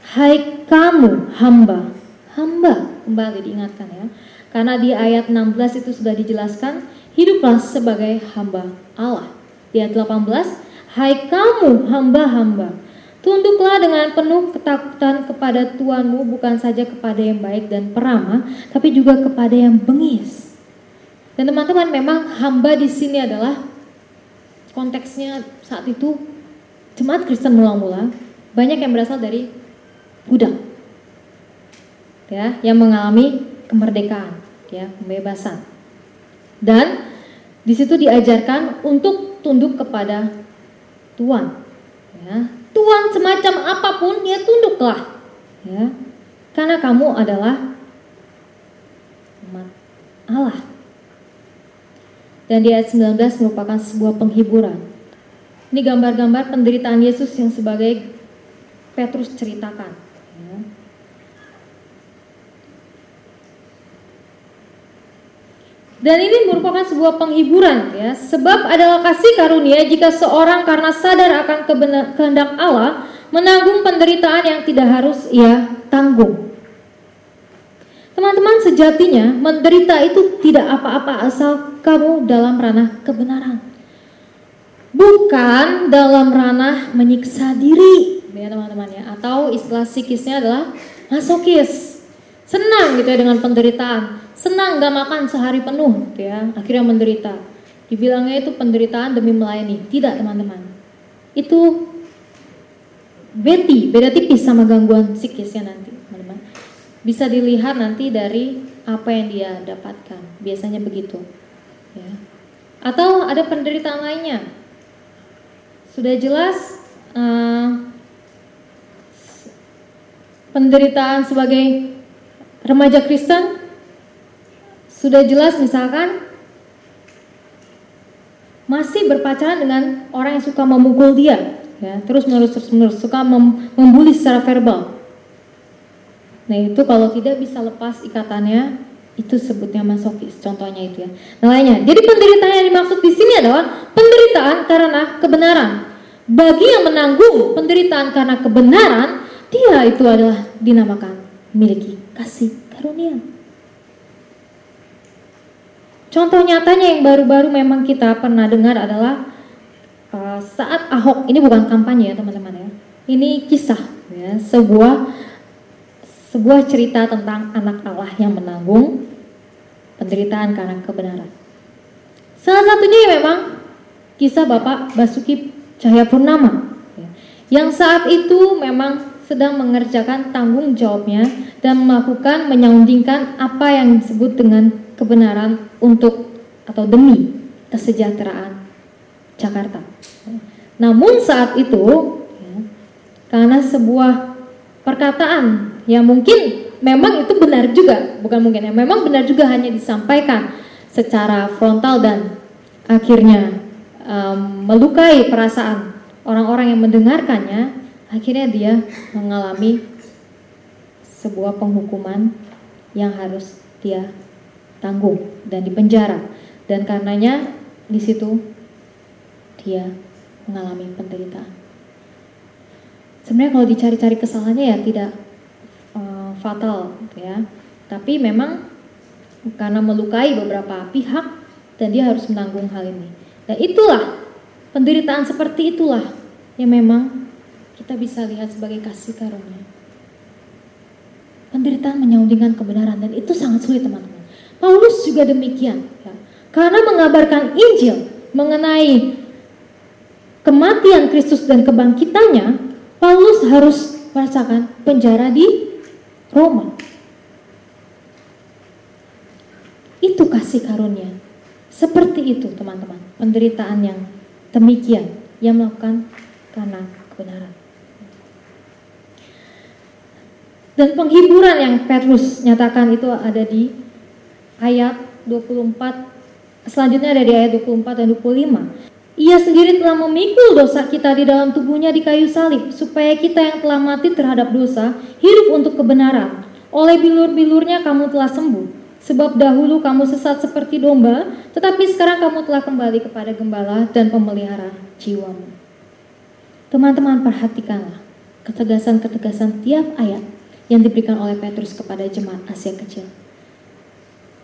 S5: Hai kamu hamba, hamba, kembali diingatkan ya. Karena di ayat 16 itu sudah dijelaskan, hiduplah sebagai hamba Allah. Di ayat 18, Hai kamu hamba-hamba, Tunduklah dengan penuh ketakutan kepada Tuhanmu bukan saja kepada yang baik dan peramah, tapi juga kepada yang bengis. Dan teman-teman memang hamba di sini adalah konteksnya saat itu jemaat Kristen mula-mula banyak yang berasal dari budak ya yang mengalami kemerdekaan ya pembebasan dan di situ diajarkan untuk tunduk kepada Tuhan ya. Tuhan semacam apa pun ya tunduklah. Ya. Karena kamu adalah umat Allah. Dan di ayat 19 merupakan sebuah penghiburan. Ini gambar-gambar penderitaan Yesus yang sebagai Petrus ceritakan. Ya. Dan ini merupakan sebuah penghiburan ya, sebab adalah kasih karunia jika seorang karena sadar akan kehendak Allah menanggung penderitaan yang tidak harus ia tanggung. Teman-teman sejatinya menderita itu tidak apa-apa asal kamu dalam ranah kebenaran. Bukan dalam ranah menyiksa diri, ya teman-teman ya. Atau istilah psikisnya adalah masokis. Senang gitu ya dengan penderitaan. Senang gak makan sehari penuh gitu ya. Akhirnya menderita. Dibilangnya itu penderitaan demi melayani. Tidak teman-teman. Itu beti, beda tipis sama gangguan psikisnya nanti teman-teman. Bisa dilihat nanti dari apa yang dia dapatkan. Biasanya begitu. Ya. Atau ada penderitaan lainnya sudah jelas uh, penderitaan sebagai remaja Kristen sudah jelas misalkan masih berpacaran dengan orang yang suka memukul dia ya terus menerus terus menerus suka mem membuli secara verbal. Nah itu kalau tidak bisa lepas ikatannya itu sebutnya masokis contohnya itu ya. Nah lainnya jadi penderitaan yang dimaksud di sini adalah penderitaan karena kebenaran. Bagi yang menanggung penderitaan karena kebenaran dia itu adalah dinamakan memiliki kasih karunia. Contoh nyatanya yang baru-baru memang kita pernah dengar adalah uh, saat Ahok ini bukan kampanye ya teman-teman ya. Ini kisah ya sebuah sebuah cerita tentang anak Allah yang menanggung penderitaan karena kebenaran. Salah satunya ya memang kisah Bapak Basuki Cahaya Purnama yang saat itu memang sedang mengerjakan tanggung jawabnya dan melakukan menyaundingkan apa yang disebut dengan kebenaran untuk atau demi kesejahteraan Jakarta. Namun saat itu ya, karena sebuah perkataan yang mungkin memang itu benar juga, bukan mungkin ya, memang benar juga hanya disampaikan secara frontal dan akhirnya um, melukai perasaan orang-orang yang mendengarkannya, akhirnya dia mengalami sebuah penghukuman yang harus dia tanggung dan dipenjara dan karenanya di situ dia mengalami penderitaan. Sebenarnya kalau dicari-cari kesalahannya ya tidak fatal gitu ya. Tapi memang karena melukai beberapa pihak dan dia harus menanggung hal ini. Dan itulah penderitaan seperti itulah yang memang kita bisa lihat sebagai kasih karunia. Penderitaan menyaudingkan kebenaran dan itu sangat sulit teman-teman. Paulus juga demikian. Ya. Karena mengabarkan Injil mengenai kematian Kristus dan kebangkitannya, Paulus harus merasakan penjara di Roma. Itu kasih karunia. Seperti itu teman-teman, penderitaan yang demikian yang melakukan karena kebenaran. Dan penghiburan yang Petrus nyatakan itu ada di ayat 24, selanjutnya ada di ayat 24 dan 25. Ia sendiri telah memikul dosa kita di dalam tubuhnya di kayu salib, supaya kita yang telah mati terhadap dosa hidup untuk kebenaran. Oleh bilur-bilurnya kamu telah sembuh, sebab dahulu kamu sesat seperti domba, tetapi sekarang kamu telah kembali kepada gembala dan pemelihara jiwamu. Teman-teman perhatikanlah ketegasan-ketegasan tiap ayat yang diberikan oleh Petrus kepada jemaat Asia kecil.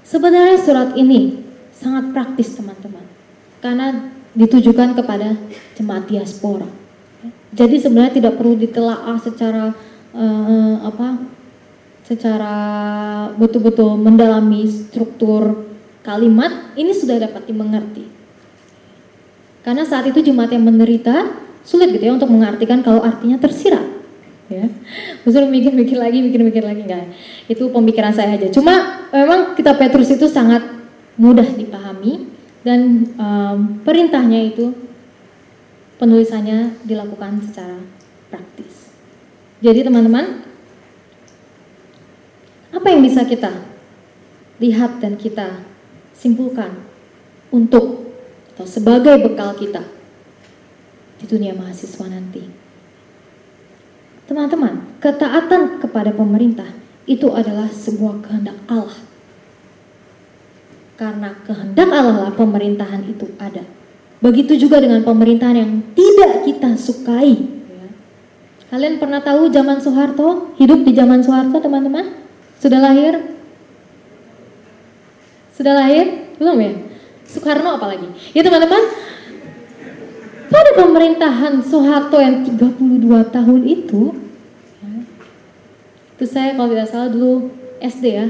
S5: Sebenarnya surat ini sangat praktis teman-teman, karena ditujukan kepada jemaat diaspora. Jadi sebenarnya tidak perlu ditelaah secara uh, apa secara betul-betul mendalami struktur kalimat ini sudah dapat dimengerti. Karena saat itu jemaat yang menderita sulit gitu ya untuk mengartikan kalau artinya tersirat. Ya, Maksudnya mikir-mikir lagi, mikir-mikir lagi enggak. Itu pemikiran saya aja. Cuma memang kita Petrus itu sangat mudah dipahami dan um, perintahnya itu penulisannya dilakukan secara praktis. Jadi teman-teman, apa yang bisa kita lihat dan kita simpulkan untuk atau sebagai bekal kita di dunia mahasiswa nanti? Teman-teman, ketaatan kepada pemerintah itu adalah sebuah kehendak Allah. Karena kehendak Allah lah pemerintahan itu ada. Begitu juga dengan pemerintahan yang tidak kita sukai. Ya. Kalian pernah tahu zaman Soeharto? Hidup di zaman Soeharto teman-teman? Sudah lahir? Sudah lahir? Belum ya? Soekarno apalagi? Ya teman-teman, pada pemerintahan Soeharto yang 32 tahun itu, ya, itu saya kalau tidak salah dulu SD ya,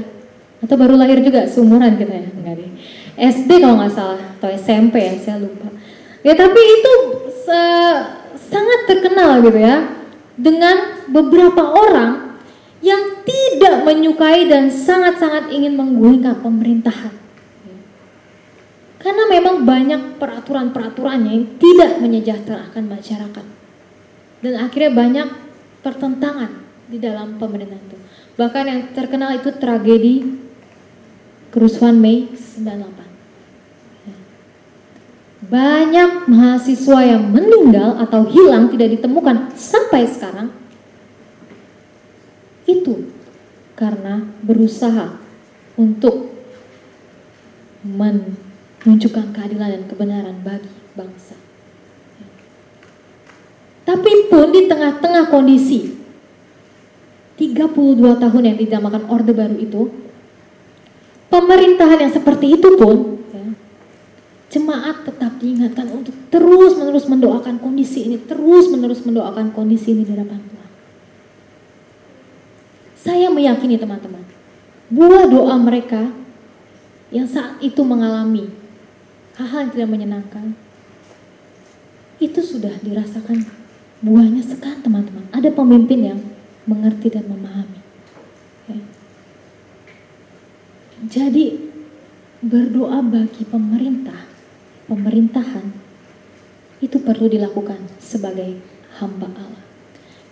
S5: atau baru lahir juga seumuran kita ya, enggak deh. SD kalau nggak salah atau SMP ya, saya lupa. Ya tapi itu sangat terkenal gitu ya, dengan beberapa orang yang tidak menyukai dan sangat-sangat ingin menggulingkan pemerintahan. Karena memang banyak peraturan-peraturannya yang tidak menyejahterakan masyarakat. Dan akhirnya banyak pertentangan di dalam pemerintahan itu. Bahkan yang terkenal itu tragedi kerusuhan Mei 98. Banyak mahasiswa yang meninggal atau hilang tidak ditemukan sampai sekarang itu karena berusaha untuk men menunjukkan keadilan dan kebenaran bagi bangsa. Tapi pun di tengah-tengah kondisi 32 tahun yang dinamakan Orde Baru itu, pemerintahan yang seperti itu pun ya, jemaat tetap diingatkan untuk terus menerus mendoakan kondisi ini, terus menerus mendoakan kondisi ini di hadapan Tuhan. Saya meyakini teman-teman, buah doa mereka yang saat itu mengalami hal-hal yang tidak menyenangkan, itu sudah dirasakan buahnya sekarang teman-teman. Ada pemimpin yang mengerti dan memahami. Ya. Jadi berdoa bagi pemerintah, pemerintahan itu perlu dilakukan sebagai hamba Allah.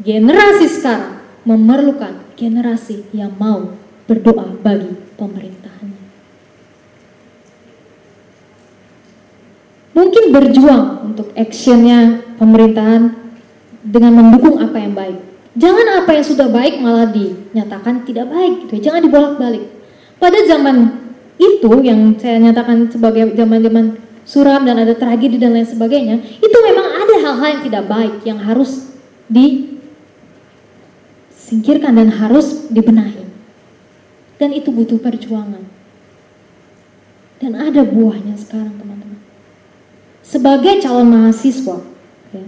S5: Generasi sekarang memerlukan generasi yang mau berdoa bagi pemerintahan. Mungkin berjuang untuk actionnya pemerintahan dengan mendukung apa yang baik. Jangan apa yang sudah baik malah dinyatakan tidak baik, gitu. Ya. jangan dibolak-balik. Pada zaman itu yang saya nyatakan sebagai zaman-zaman suram dan ada tragedi dan lain sebagainya, itu memang ada hal-hal yang tidak baik yang harus disingkirkan dan harus dibenahi. Dan itu butuh perjuangan. Dan ada buahnya sekarang teman-teman sebagai calon mahasiswa, ya,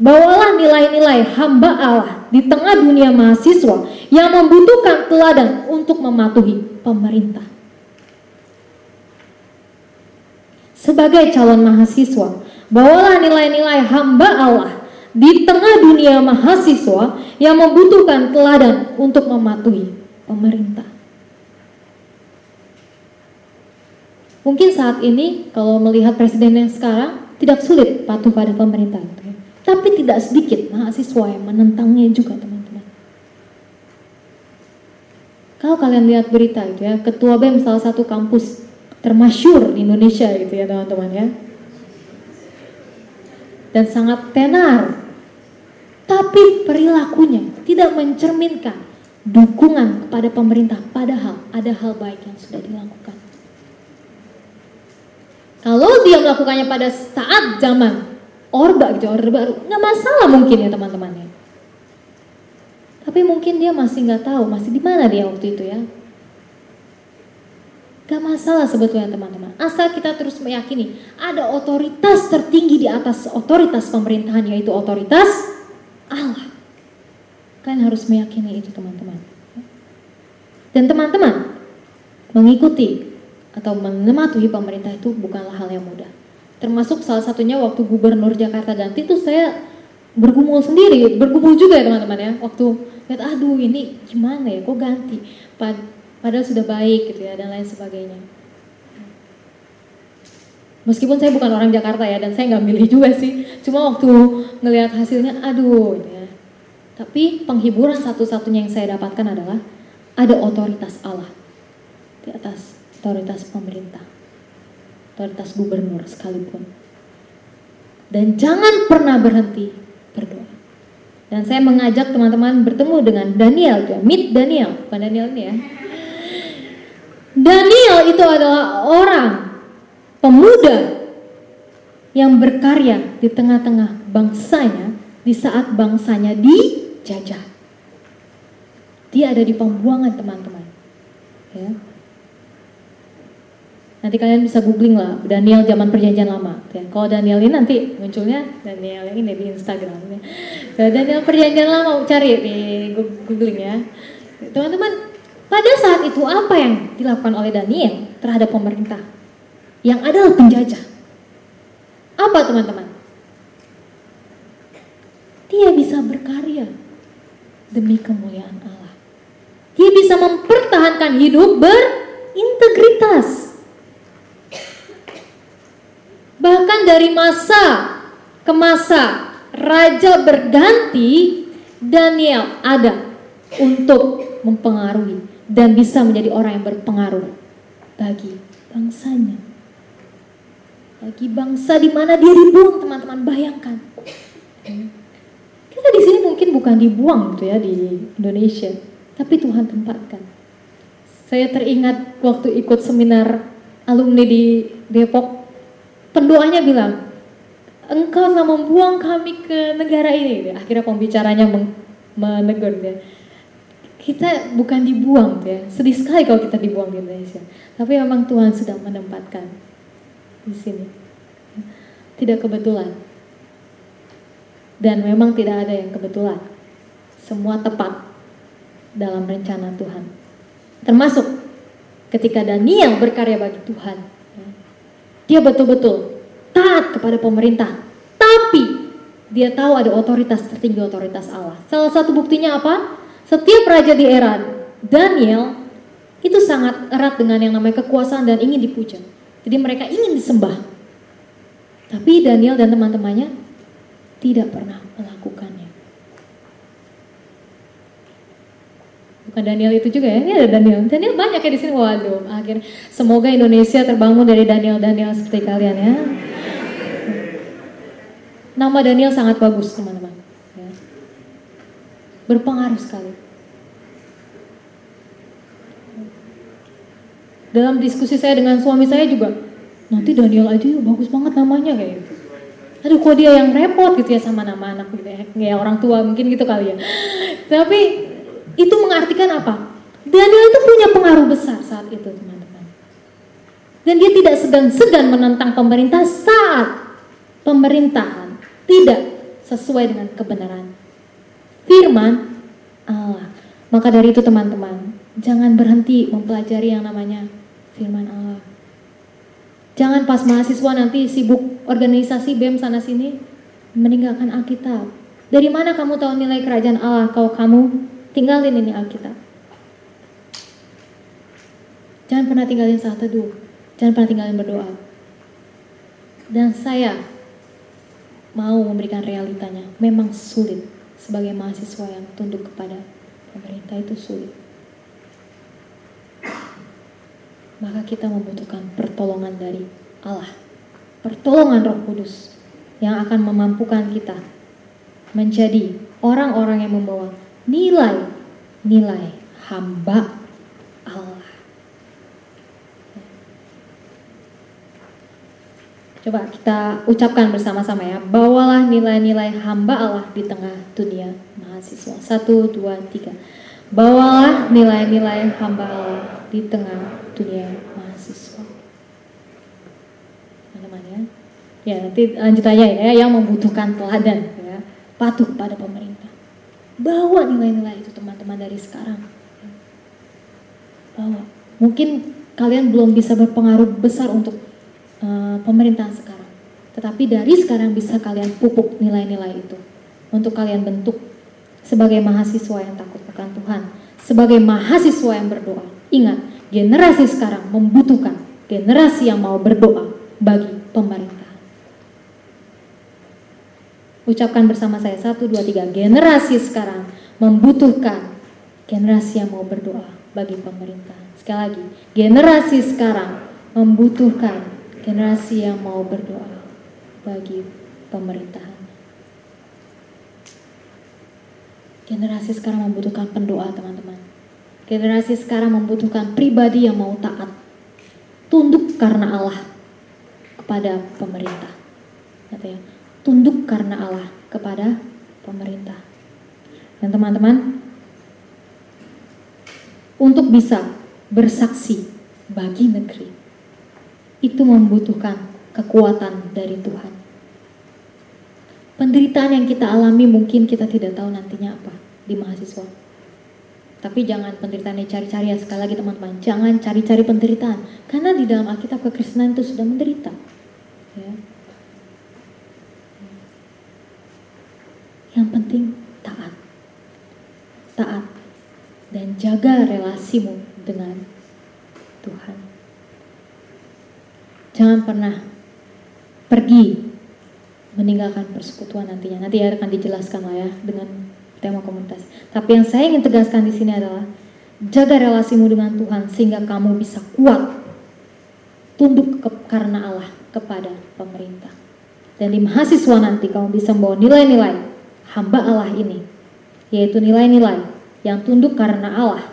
S5: bawalah nilai-nilai hamba Allah di tengah dunia mahasiswa yang membutuhkan teladan untuk mematuhi pemerintah. Sebagai calon mahasiswa, bawalah nilai-nilai hamba Allah di tengah dunia mahasiswa yang membutuhkan teladan untuk mematuhi pemerintah. Mungkin saat ini kalau melihat presiden yang sekarang tidak sulit patuh pada pemerintah itu. Tapi tidak sedikit mahasiswa yang menentangnya juga teman-teman. Kalau kalian lihat berita itu ya, ketua BEM salah satu kampus termasyur di Indonesia gitu ya teman-teman ya. Dan sangat tenar. Tapi perilakunya tidak mencerminkan dukungan kepada pemerintah padahal ada hal baik yang sudah dilakukan. Kalau dia melakukannya pada saat zaman orba gitu, orde baru, nggak masalah mungkin ya teman-teman ya. Tapi mungkin dia masih nggak tahu, masih di mana dia waktu itu ya. Gak masalah sebetulnya teman-teman. Asal kita terus meyakini ada otoritas tertinggi di atas otoritas pemerintahan yaitu otoritas Allah. Kalian harus meyakini itu teman-teman. Dan teman-teman mengikuti atau mematuhi pemerintah itu bukanlah hal yang mudah. Termasuk salah satunya waktu Gubernur Jakarta ganti itu saya bergumul sendiri, bergumul juga ya teman-teman ya. Waktu lihat aduh ini gimana ya kok ganti. Pad padahal sudah baik gitu ya dan lain sebagainya. Meskipun saya bukan orang Jakarta ya dan saya nggak milih juga sih. Cuma waktu ngelihat hasilnya aduh gitu ya. Tapi penghiburan satu-satunya yang saya dapatkan adalah ada otoritas Allah di atas otoritas pemerintah, otoritas gubernur sekalipun. Dan jangan pernah berhenti berdoa. Dan saya mengajak teman-teman bertemu dengan Daniel, ya, meet Daniel, bukan Daniel ini ya. Daniel itu adalah orang pemuda yang berkarya di tengah-tengah bangsanya di saat bangsanya dijajah. Dia ada di pembuangan teman-teman. Ya. Nanti kalian bisa googling lah Daniel zaman perjanjian lama. Ya. Kalau Daniel ini nanti munculnya Daniel yang ini di Instagram. Ya. Daniel perjanjian lama cari di googling ya. Teman-teman, pada saat itu apa yang dilakukan oleh Daniel terhadap pemerintah yang adalah penjajah? Apa teman-teman? Dia bisa berkarya demi kemuliaan Allah. Dia bisa mempertahankan hidup berintegritas Bahkan dari masa ke masa raja berganti, Daniel ada untuk mempengaruhi dan bisa menjadi orang yang berpengaruh bagi bangsanya. Bagi bangsa di mana dia dibuang, teman-teman bayangkan. Kita di sini mungkin bukan dibuang gitu ya di Indonesia, tapi Tuhan tempatkan. Saya teringat waktu ikut seminar alumni di Depok pendoanya bilang, engkau telah membuang kami ke negara ini. Akhirnya pembicaranya menegur dia. Kita bukan dibuang ya. Sedih sekali kalau kita dibuang di Indonesia. Tapi memang Tuhan sedang menempatkan di sini. Tidak kebetulan. Dan memang tidak ada yang kebetulan. Semua tepat dalam rencana Tuhan. Termasuk ketika Daniel berkarya bagi Tuhan dia betul-betul taat kepada pemerintah. Tapi dia tahu ada otoritas tertinggi otoritas Allah. Salah satu buktinya apa? Setiap raja di era Daniel itu sangat erat dengan yang namanya kekuasaan dan ingin dipuja. Jadi mereka ingin disembah. Tapi Daniel dan teman-temannya tidak pernah melakukannya. Bukan Daniel itu juga ya. Ini ada Daniel. Daniel banyak ya di sini. Waduh, akhirnya semoga Indonesia terbangun dari Daniel-Daniel seperti kalian ya. Nama Daniel sangat bagus teman-teman. Ya. Berpengaruh sekali. Dalam diskusi saya dengan suami saya juga, nanti Daniel aja yuk, bagus banget namanya kayak gitu. Aduh kok dia yang repot gitu ya sama nama anak gitu ya. Orang tua mungkin gitu kali ya. Tapi itu mengartikan apa? Daniel itu punya pengaruh besar saat itu teman-teman. Dan dia tidak segan-segan menentang pemerintah saat pemerintahan tidak sesuai dengan kebenaran. Firman Allah. Maka dari itu teman-teman, jangan berhenti mempelajari yang namanya firman Allah. Jangan pas mahasiswa nanti sibuk organisasi BEM sana sini meninggalkan Alkitab. Dari mana kamu tahu nilai kerajaan Allah kalau kamu Tinggalin ini Alkitab. Jangan pernah tinggalin saat teduh. Jangan pernah tinggalin berdoa. Dan saya mau memberikan realitanya. Memang sulit sebagai mahasiswa yang tunduk kepada pemerintah itu sulit. Maka kita membutuhkan pertolongan dari Allah. Pertolongan Roh Kudus yang akan memampukan kita menjadi orang-orang yang membawa nilai-nilai hamba Allah. Coba kita ucapkan bersama-sama ya. Bawalah nilai-nilai hamba Allah di tengah dunia mahasiswa. Satu, dua, tiga. Bawalah nilai-nilai hamba Allah di tengah dunia mahasiswa. Teman-teman ya. Ya nanti lanjutannya ya yang membutuhkan teladan ya. Patuh pada pemerintah. Bawa nilai-nilai itu teman-teman dari sekarang. Bawa. Mungkin kalian belum bisa berpengaruh besar untuk uh, pemerintahan sekarang. Tetapi dari sekarang bisa kalian pupuk nilai-nilai itu. Untuk kalian bentuk sebagai mahasiswa yang takut akan Tuhan. Sebagai mahasiswa yang berdoa. Ingat, generasi sekarang membutuhkan generasi yang mau berdoa bagi pemerintah. Ucapkan bersama saya satu, dua, tiga. Generasi sekarang membutuhkan generasi yang mau berdoa bagi pemerintah. Sekali lagi, generasi sekarang membutuhkan generasi yang mau berdoa bagi pemerintahan. Generasi sekarang membutuhkan pendoa, teman-teman. Generasi sekarang membutuhkan pribadi yang mau taat. Tunduk karena Allah kepada pemerintah. Kata ya, tunduk karena Allah kepada pemerintah. Dan teman-teman, untuk bisa bersaksi bagi negeri, itu membutuhkan kekuatan dari Tuhan. Penderitaan yang kita alami mungkin kita tidak tahu nantinya apa di mahasiswa. Tapi jangan penderitaan cari-cari ya sekali lagi teman-teman. Jangan cari-cari penderitaan. Karena di dalam Alkitab kekristenan itu sudah menderita. Ya. Yang penting taat. Taat. Dan jaga relasimu dengan Tuhan. Jangan pernah pergi meninggalkan persekutuan nantinya. Nanti akan dijelaskan lah ya dengan tema komunitas. Tapi yang saya ingin tegaskan di sini adalah jaga relasimu dengan Tuhan sehingga kamu bisa kuat tunduk ke, karena Allah kepada pemerintah. Dan di mahasiswa nanti kamu bisa membawa nilai-nilai hamba Allah ini, yaitu nilai-nilai yang tunduk karena Allah,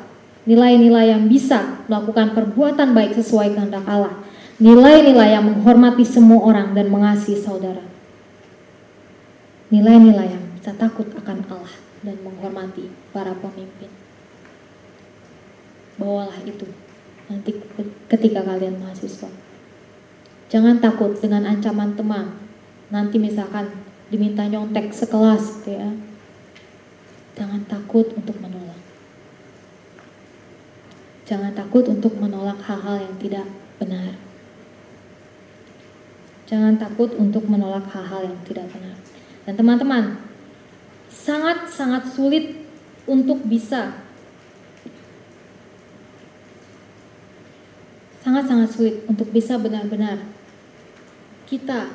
S5: nilai-nilai yang bisa melakukan perbuatan baik sesuai kehendak Allah, nilai-nilai yang menghormati semua orang dan mengasihi saudara nilai-nilai yang bisa takut akan Allah dan menghormati para pemimpin. Bawalah itu nanti ketika kalian mahasiswa. Jangan takut dengan ancaman teman. Nanti misalkan diminta nyontek sekelas gitu ya. Jangan takut untuk menolak. Jangan takut untuk menolak hal-hal yang tidak benar. Jangan takut untuk menolak hal-hal yang tidak benar. Dan teman-teman, sangat-sangat sulit untuk bisa sangat-sangat sulit untuk bisa benar-benar kita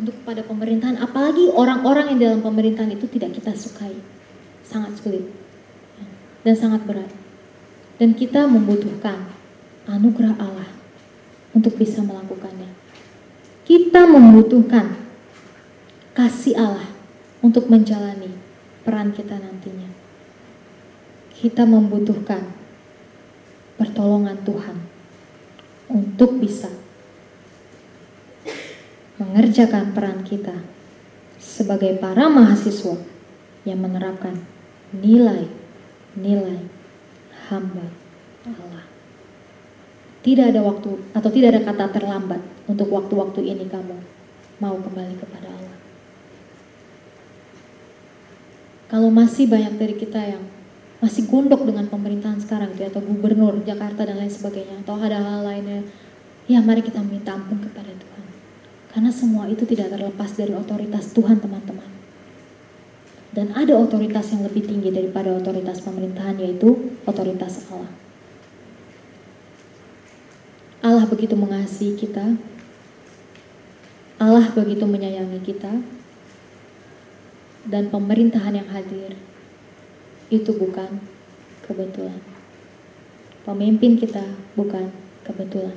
S5: tunduk kepada pemerintahan apalagi orang-orang yang dalam pemerintahan itu tidak kita sukai. Sangat sulit. Dan sangat berat. Dan kita membutuhkan anugerah Allah untuk bisa melakukannya. Kita membutuhkan kasih Allah untuk menjalani peran kita nantinya. Kita membutuhkan pertolongan Tuhan untuk bisa mengerjakan peran kita sebagai para mahasiswa yang menerapkan nilai-nilai hamba Allah. Tidak ada waktu atau tidak ada kata terlambat untuk waktu-waktu ini kamu mau kembali kepada Allah. kalau masih banyak dari kita yang masih gondok dengan pemerintahan sekarang gitu, atau gubernur Jakarta dan lain sebagainya atau ada hal lainnya ya mari kita minta ampun kepada Tuhan karena semua itu tidak terlepas dari otoritas Tuhan teman-teman dan ada otoritas yang lebih tinggi daripada otoritas pemerintahan yaitu otoritas Allah Allah begitu mengasihi kita Allah begitu menyayangi kita dan pemerintahan yang hadir itu bukan kebetulan. Pemimpin kita bukan kebetulan.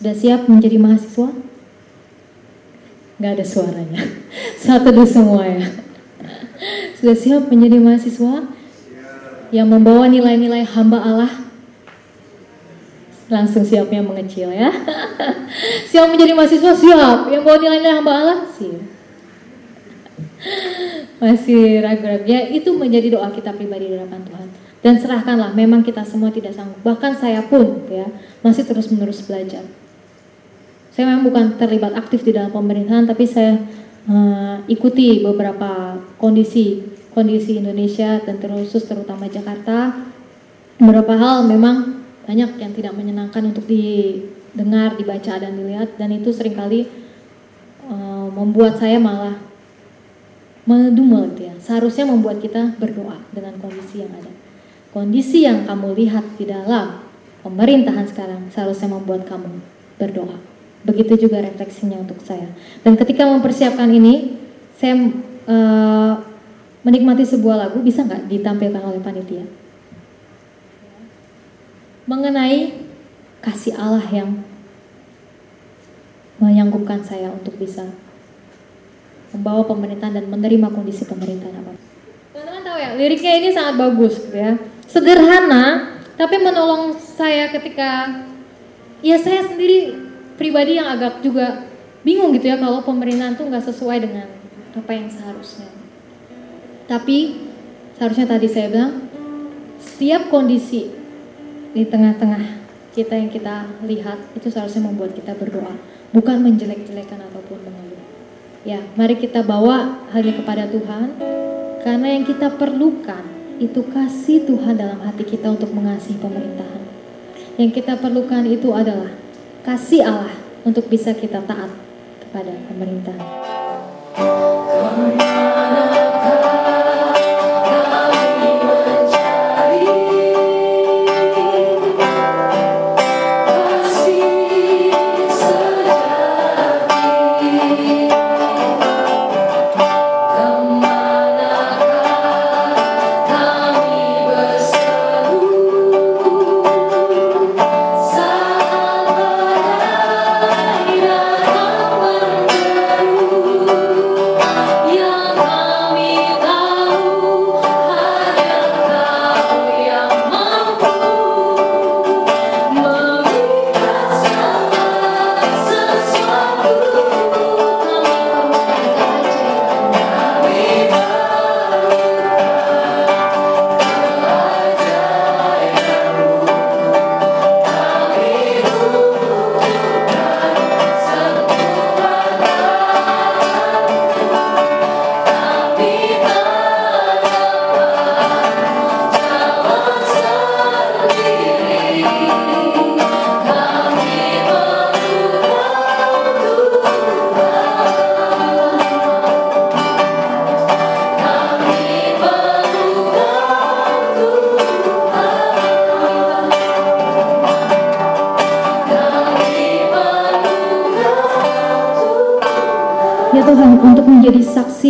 S5: Sudah siap menjadi mahasiswa? Gak ada suaranya. [laughs] Satu dulu semua ya. Sudah siap menjadi mahasiswa? Yang membawa nilai-nilai hamba Allah langsung siapnya mengecil ya. [laughs] siap menjadi mahasiswa siap, yang bawa nilai-nilai hamba Allah siap. [laughs] Masih ragu-ragu ya, itu menjadi doa kita pribadi di hadapan Tuhan. Dan serahkanlah, memang kita semua tidak sanggup. Bahkan saya pun ya masih terus-menerus belajar. Saya memang bukan terlibat aktif di dalam pemerintahan, tapi saya uh, ikuti beberapa kondisi kondisi Indonesia dan terkhusus terutama Jakarta. Beberapa hal memang banyak yang tidak menyenangkan untuk didengar, dibaca dan dilihat dan itu sering kali uh, membuat saya malah mendumel gitu ya. Seharusnya membuat kita berdoa dengan kondisi yang ada. Kondisi yang kamu lihat di dalam pemerintahan sekarang seharusnya membuat kamu berdoa. Begitu juga refleksinya untuk saya. Dan ketika mempersiapkan ini, saya uh, menikmati sebuah lagu bisa nggak ditampilkan oleh panitia? mengenai kasih Allah yang menyanggupkan saya untuk bisa membawa pemerintahan dan menerima kondisi pemerintahan apa. Teman-teman tahu ya, liriknya ini sangat bagus ya. Sederhana, tapi menolong saya ketika ya saya sendiri pribadi yang agak juga bingung gitu ya kalau pemerintahan tuh nggak sesuai dengan apa yang seharusnya. Tapi seharusnya tadi saya bilang setiap kondisi di tengah-tengah kita yang kita lihat itu seharusnya membuat kita berdoa, bukan menjelek-jelekan ataupun mengeluh. Ya, mari kita bawa hanya kepada Tuhan, karena yang kita perlukan itu kasih Tuhan dalam hati kita untuk mengasihi pemerintahan. Yang kita perlukan itu adalah kasih Allah untuk bisa kita taat kepada pemerintahan.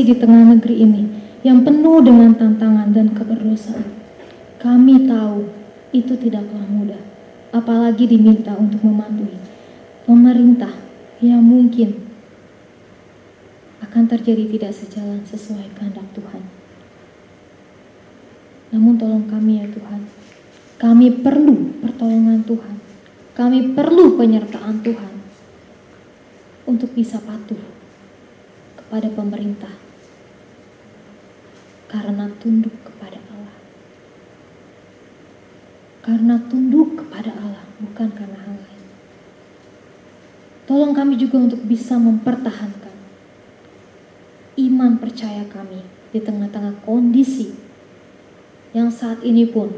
S5: Di tengah negeri ini yang penuh dengan tantangan dan keberdosan. Kami tahu itu tidaklah mudah, apalagi diminta untuk mematuhi pemerintah yang mungkin akan terjadi tidak sejalan sesuai kehendak Tuhan. Namun tolong kami ya Tuhan, kami perlu pertolongan Tuhan, kami perlu penyertaan Tuhan untuk bisa patuh kepada pemerintah karena tunduk kepada Allah. Karena tunduk kepada Allah, bukan karena hal lain. Tolong kami juga untuk bisa mempertahankan iman percaya kami di tengah-tengah kondisi yang saat ini pun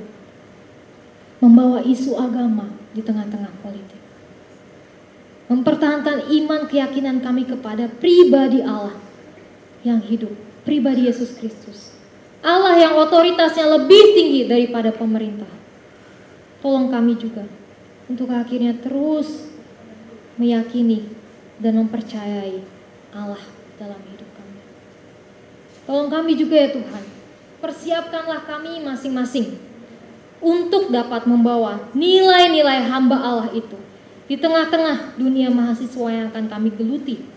S5: membawa isu agama di tengah-tengah politik mempertahankan iman keyakinan kami kepada pribadi Allah yang hidup, pribadi Yesus Kristus. Allah yang otoritasnya lebih tinggi daripada pemerintah. Tolong kami juga untuk akhirnya terus meyakini dan mempercayai Allah dalam hidup kami. Tolong kami juga ya Tuhan, persiapkanlah kami masing-masing untuk dapat membawa nilai-nilai hamba Allah itu di tengah-tengah dunia mahasiswa yang akan kami geluti.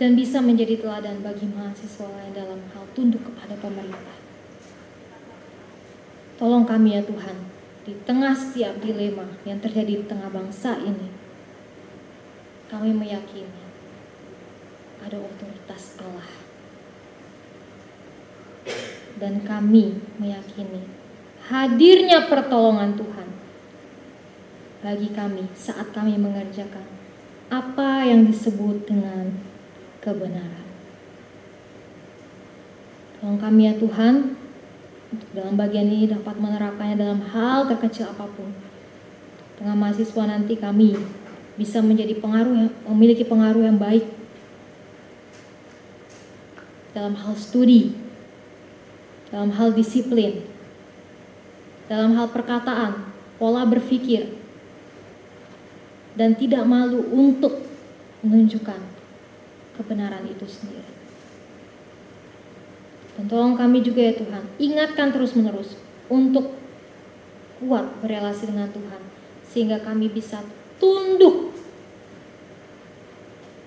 S5: Dan bisa menjadi teladan bagi mahasiswa lain dalam hal tunduk kepada pemerintah. Tolong kami ya Tuhan, di tengah setiap dilema yang terjadi di tengah bangsa ini, kami meyakini ada otoritas Allah. Dan kami meyakini hadirnya pertolongan Tuhan bagi kami saat kami mengerjakan apa yang disebut dengan kebenaran. Tolong kami ya Tuhan, untuk dalam bagian ini dapat menerapkannya dalam hal terkecil apa pun. Tengah mahasiswa nanti kami bisa menjadi pengaruh yang memiliki pengaruh yang baik dalam hal studi, dalam hal disiplin, dalam hal perkataan, pola berpikir, dan tidak malu untuk menunjukkan kebenaran itu sendiri. Dan tolong kami juga ya Tuhan, ingatkan terus-menerus untuk kuat berelasi dengan Tuhan, sehingga kami bisa tunduk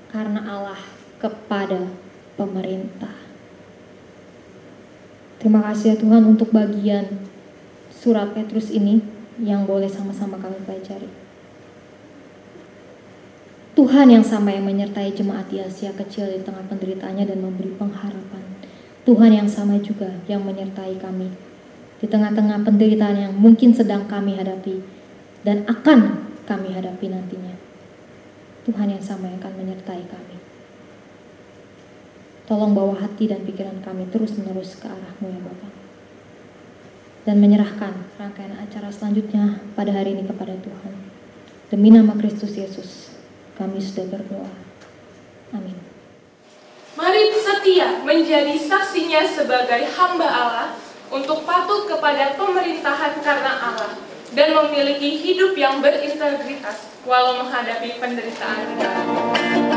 S5: karena Allah kepada pemerintah. Terima kasih ya Tuhan untuk bagian surat Petrus ini yang boleh sama-sama kami pelajari. Tuhan yang sama yang menyertai jemaat di Asia kecil di tengah penderitaannya dan memberi pengharapan. Tuhan yang sama juga yang menyertai kami di tengah-tengah penderitaan yang mungkin sedang kami hadapi dan akan kami hadapi nantinya. Tuhan yang sama yang akan menyertai kami. Tolong bawa hati dan pikiran kami terus-menerus ke arahmu ya Bapak. Dan menyerahkan rangkaian acara selanjutnya pada hari ini kepada Tuhan. Demi nama Kristus Yesus, kami sudah berdoa. Amin.
S4: Mari setia menjadi saksinya sebagai hamba Allah untuk patuh kepada pemerintahan karena Allah dan memiliki hidup yang berintegritas walau menghadapi penderitaan.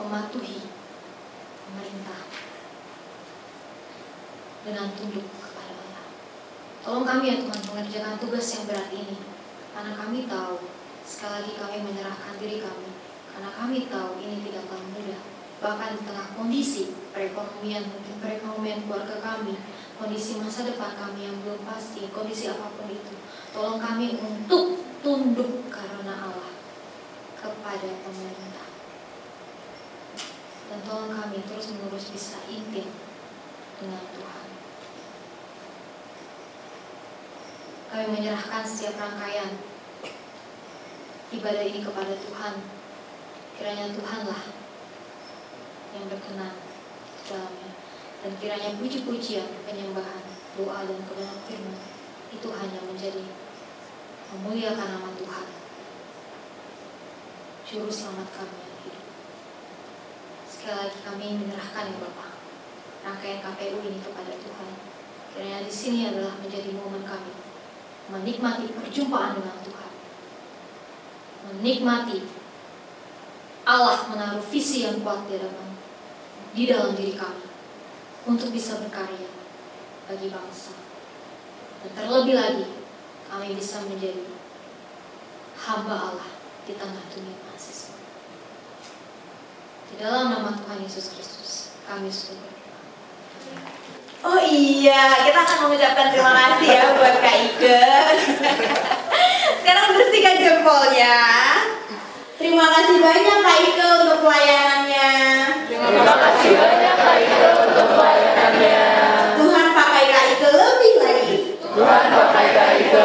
S5: Mematuhi pemerintah Dengan tunduk kepada Allah Tolong kami ya Tuhan mengerjakan tugas yang berat ini Karena kami tahu Sekali lagi kami menyerahkan diri kami Karena kami tahu ini tidak akan mudah Bahkan di tengah kondisi perekonomian Mungkin perekonomian keluarga kami kondisi masa depan kami yang belum pasti, kondisi apa pun itu. Tolong kami untuk tunduk karena Allah kepada pemerintah. Dan tolong kami terus menerus bisa intim dengan Tuhan. Kami menyerahkan setiap rangkaian ibadah ini kepada Tuhan. Kiranya Tuhanlah yang berkenan dalamnya dan kiranya puji-pujian, penyembahan, doa dan kebenaran firman itu hanya menjadi memuliakan nama Tuhan. Juru selamat kami. Sekali lagi kami menyerahkan ya Bapak rangkaian KPU ini kepada Tuhan. Kiranya di sini adalah menjadi momen kami menikmati perjumpaan dengan Tuhan. Menikmati Allah menaruh visi yang kuat di dalam di dalam diri kami untuk bisa berkarya bagi bangsa. Dan terlebih lagi, kami bisa menjadi hamba Allah di tengah dunia. Di dalam nama Tuhan Yesus Kristus, kami sudah berdoa.
S2: Oh iya, kita akan mengucapkan terima kasih ya buat Kak Ike. [laughs] Sekarang bersihkan jempolnya. Terima kasih banyak Kak Ike untuk pelayanannya. Tuhan pakai Kak Ike lebih lagi. Tuhan pakai Kak Ike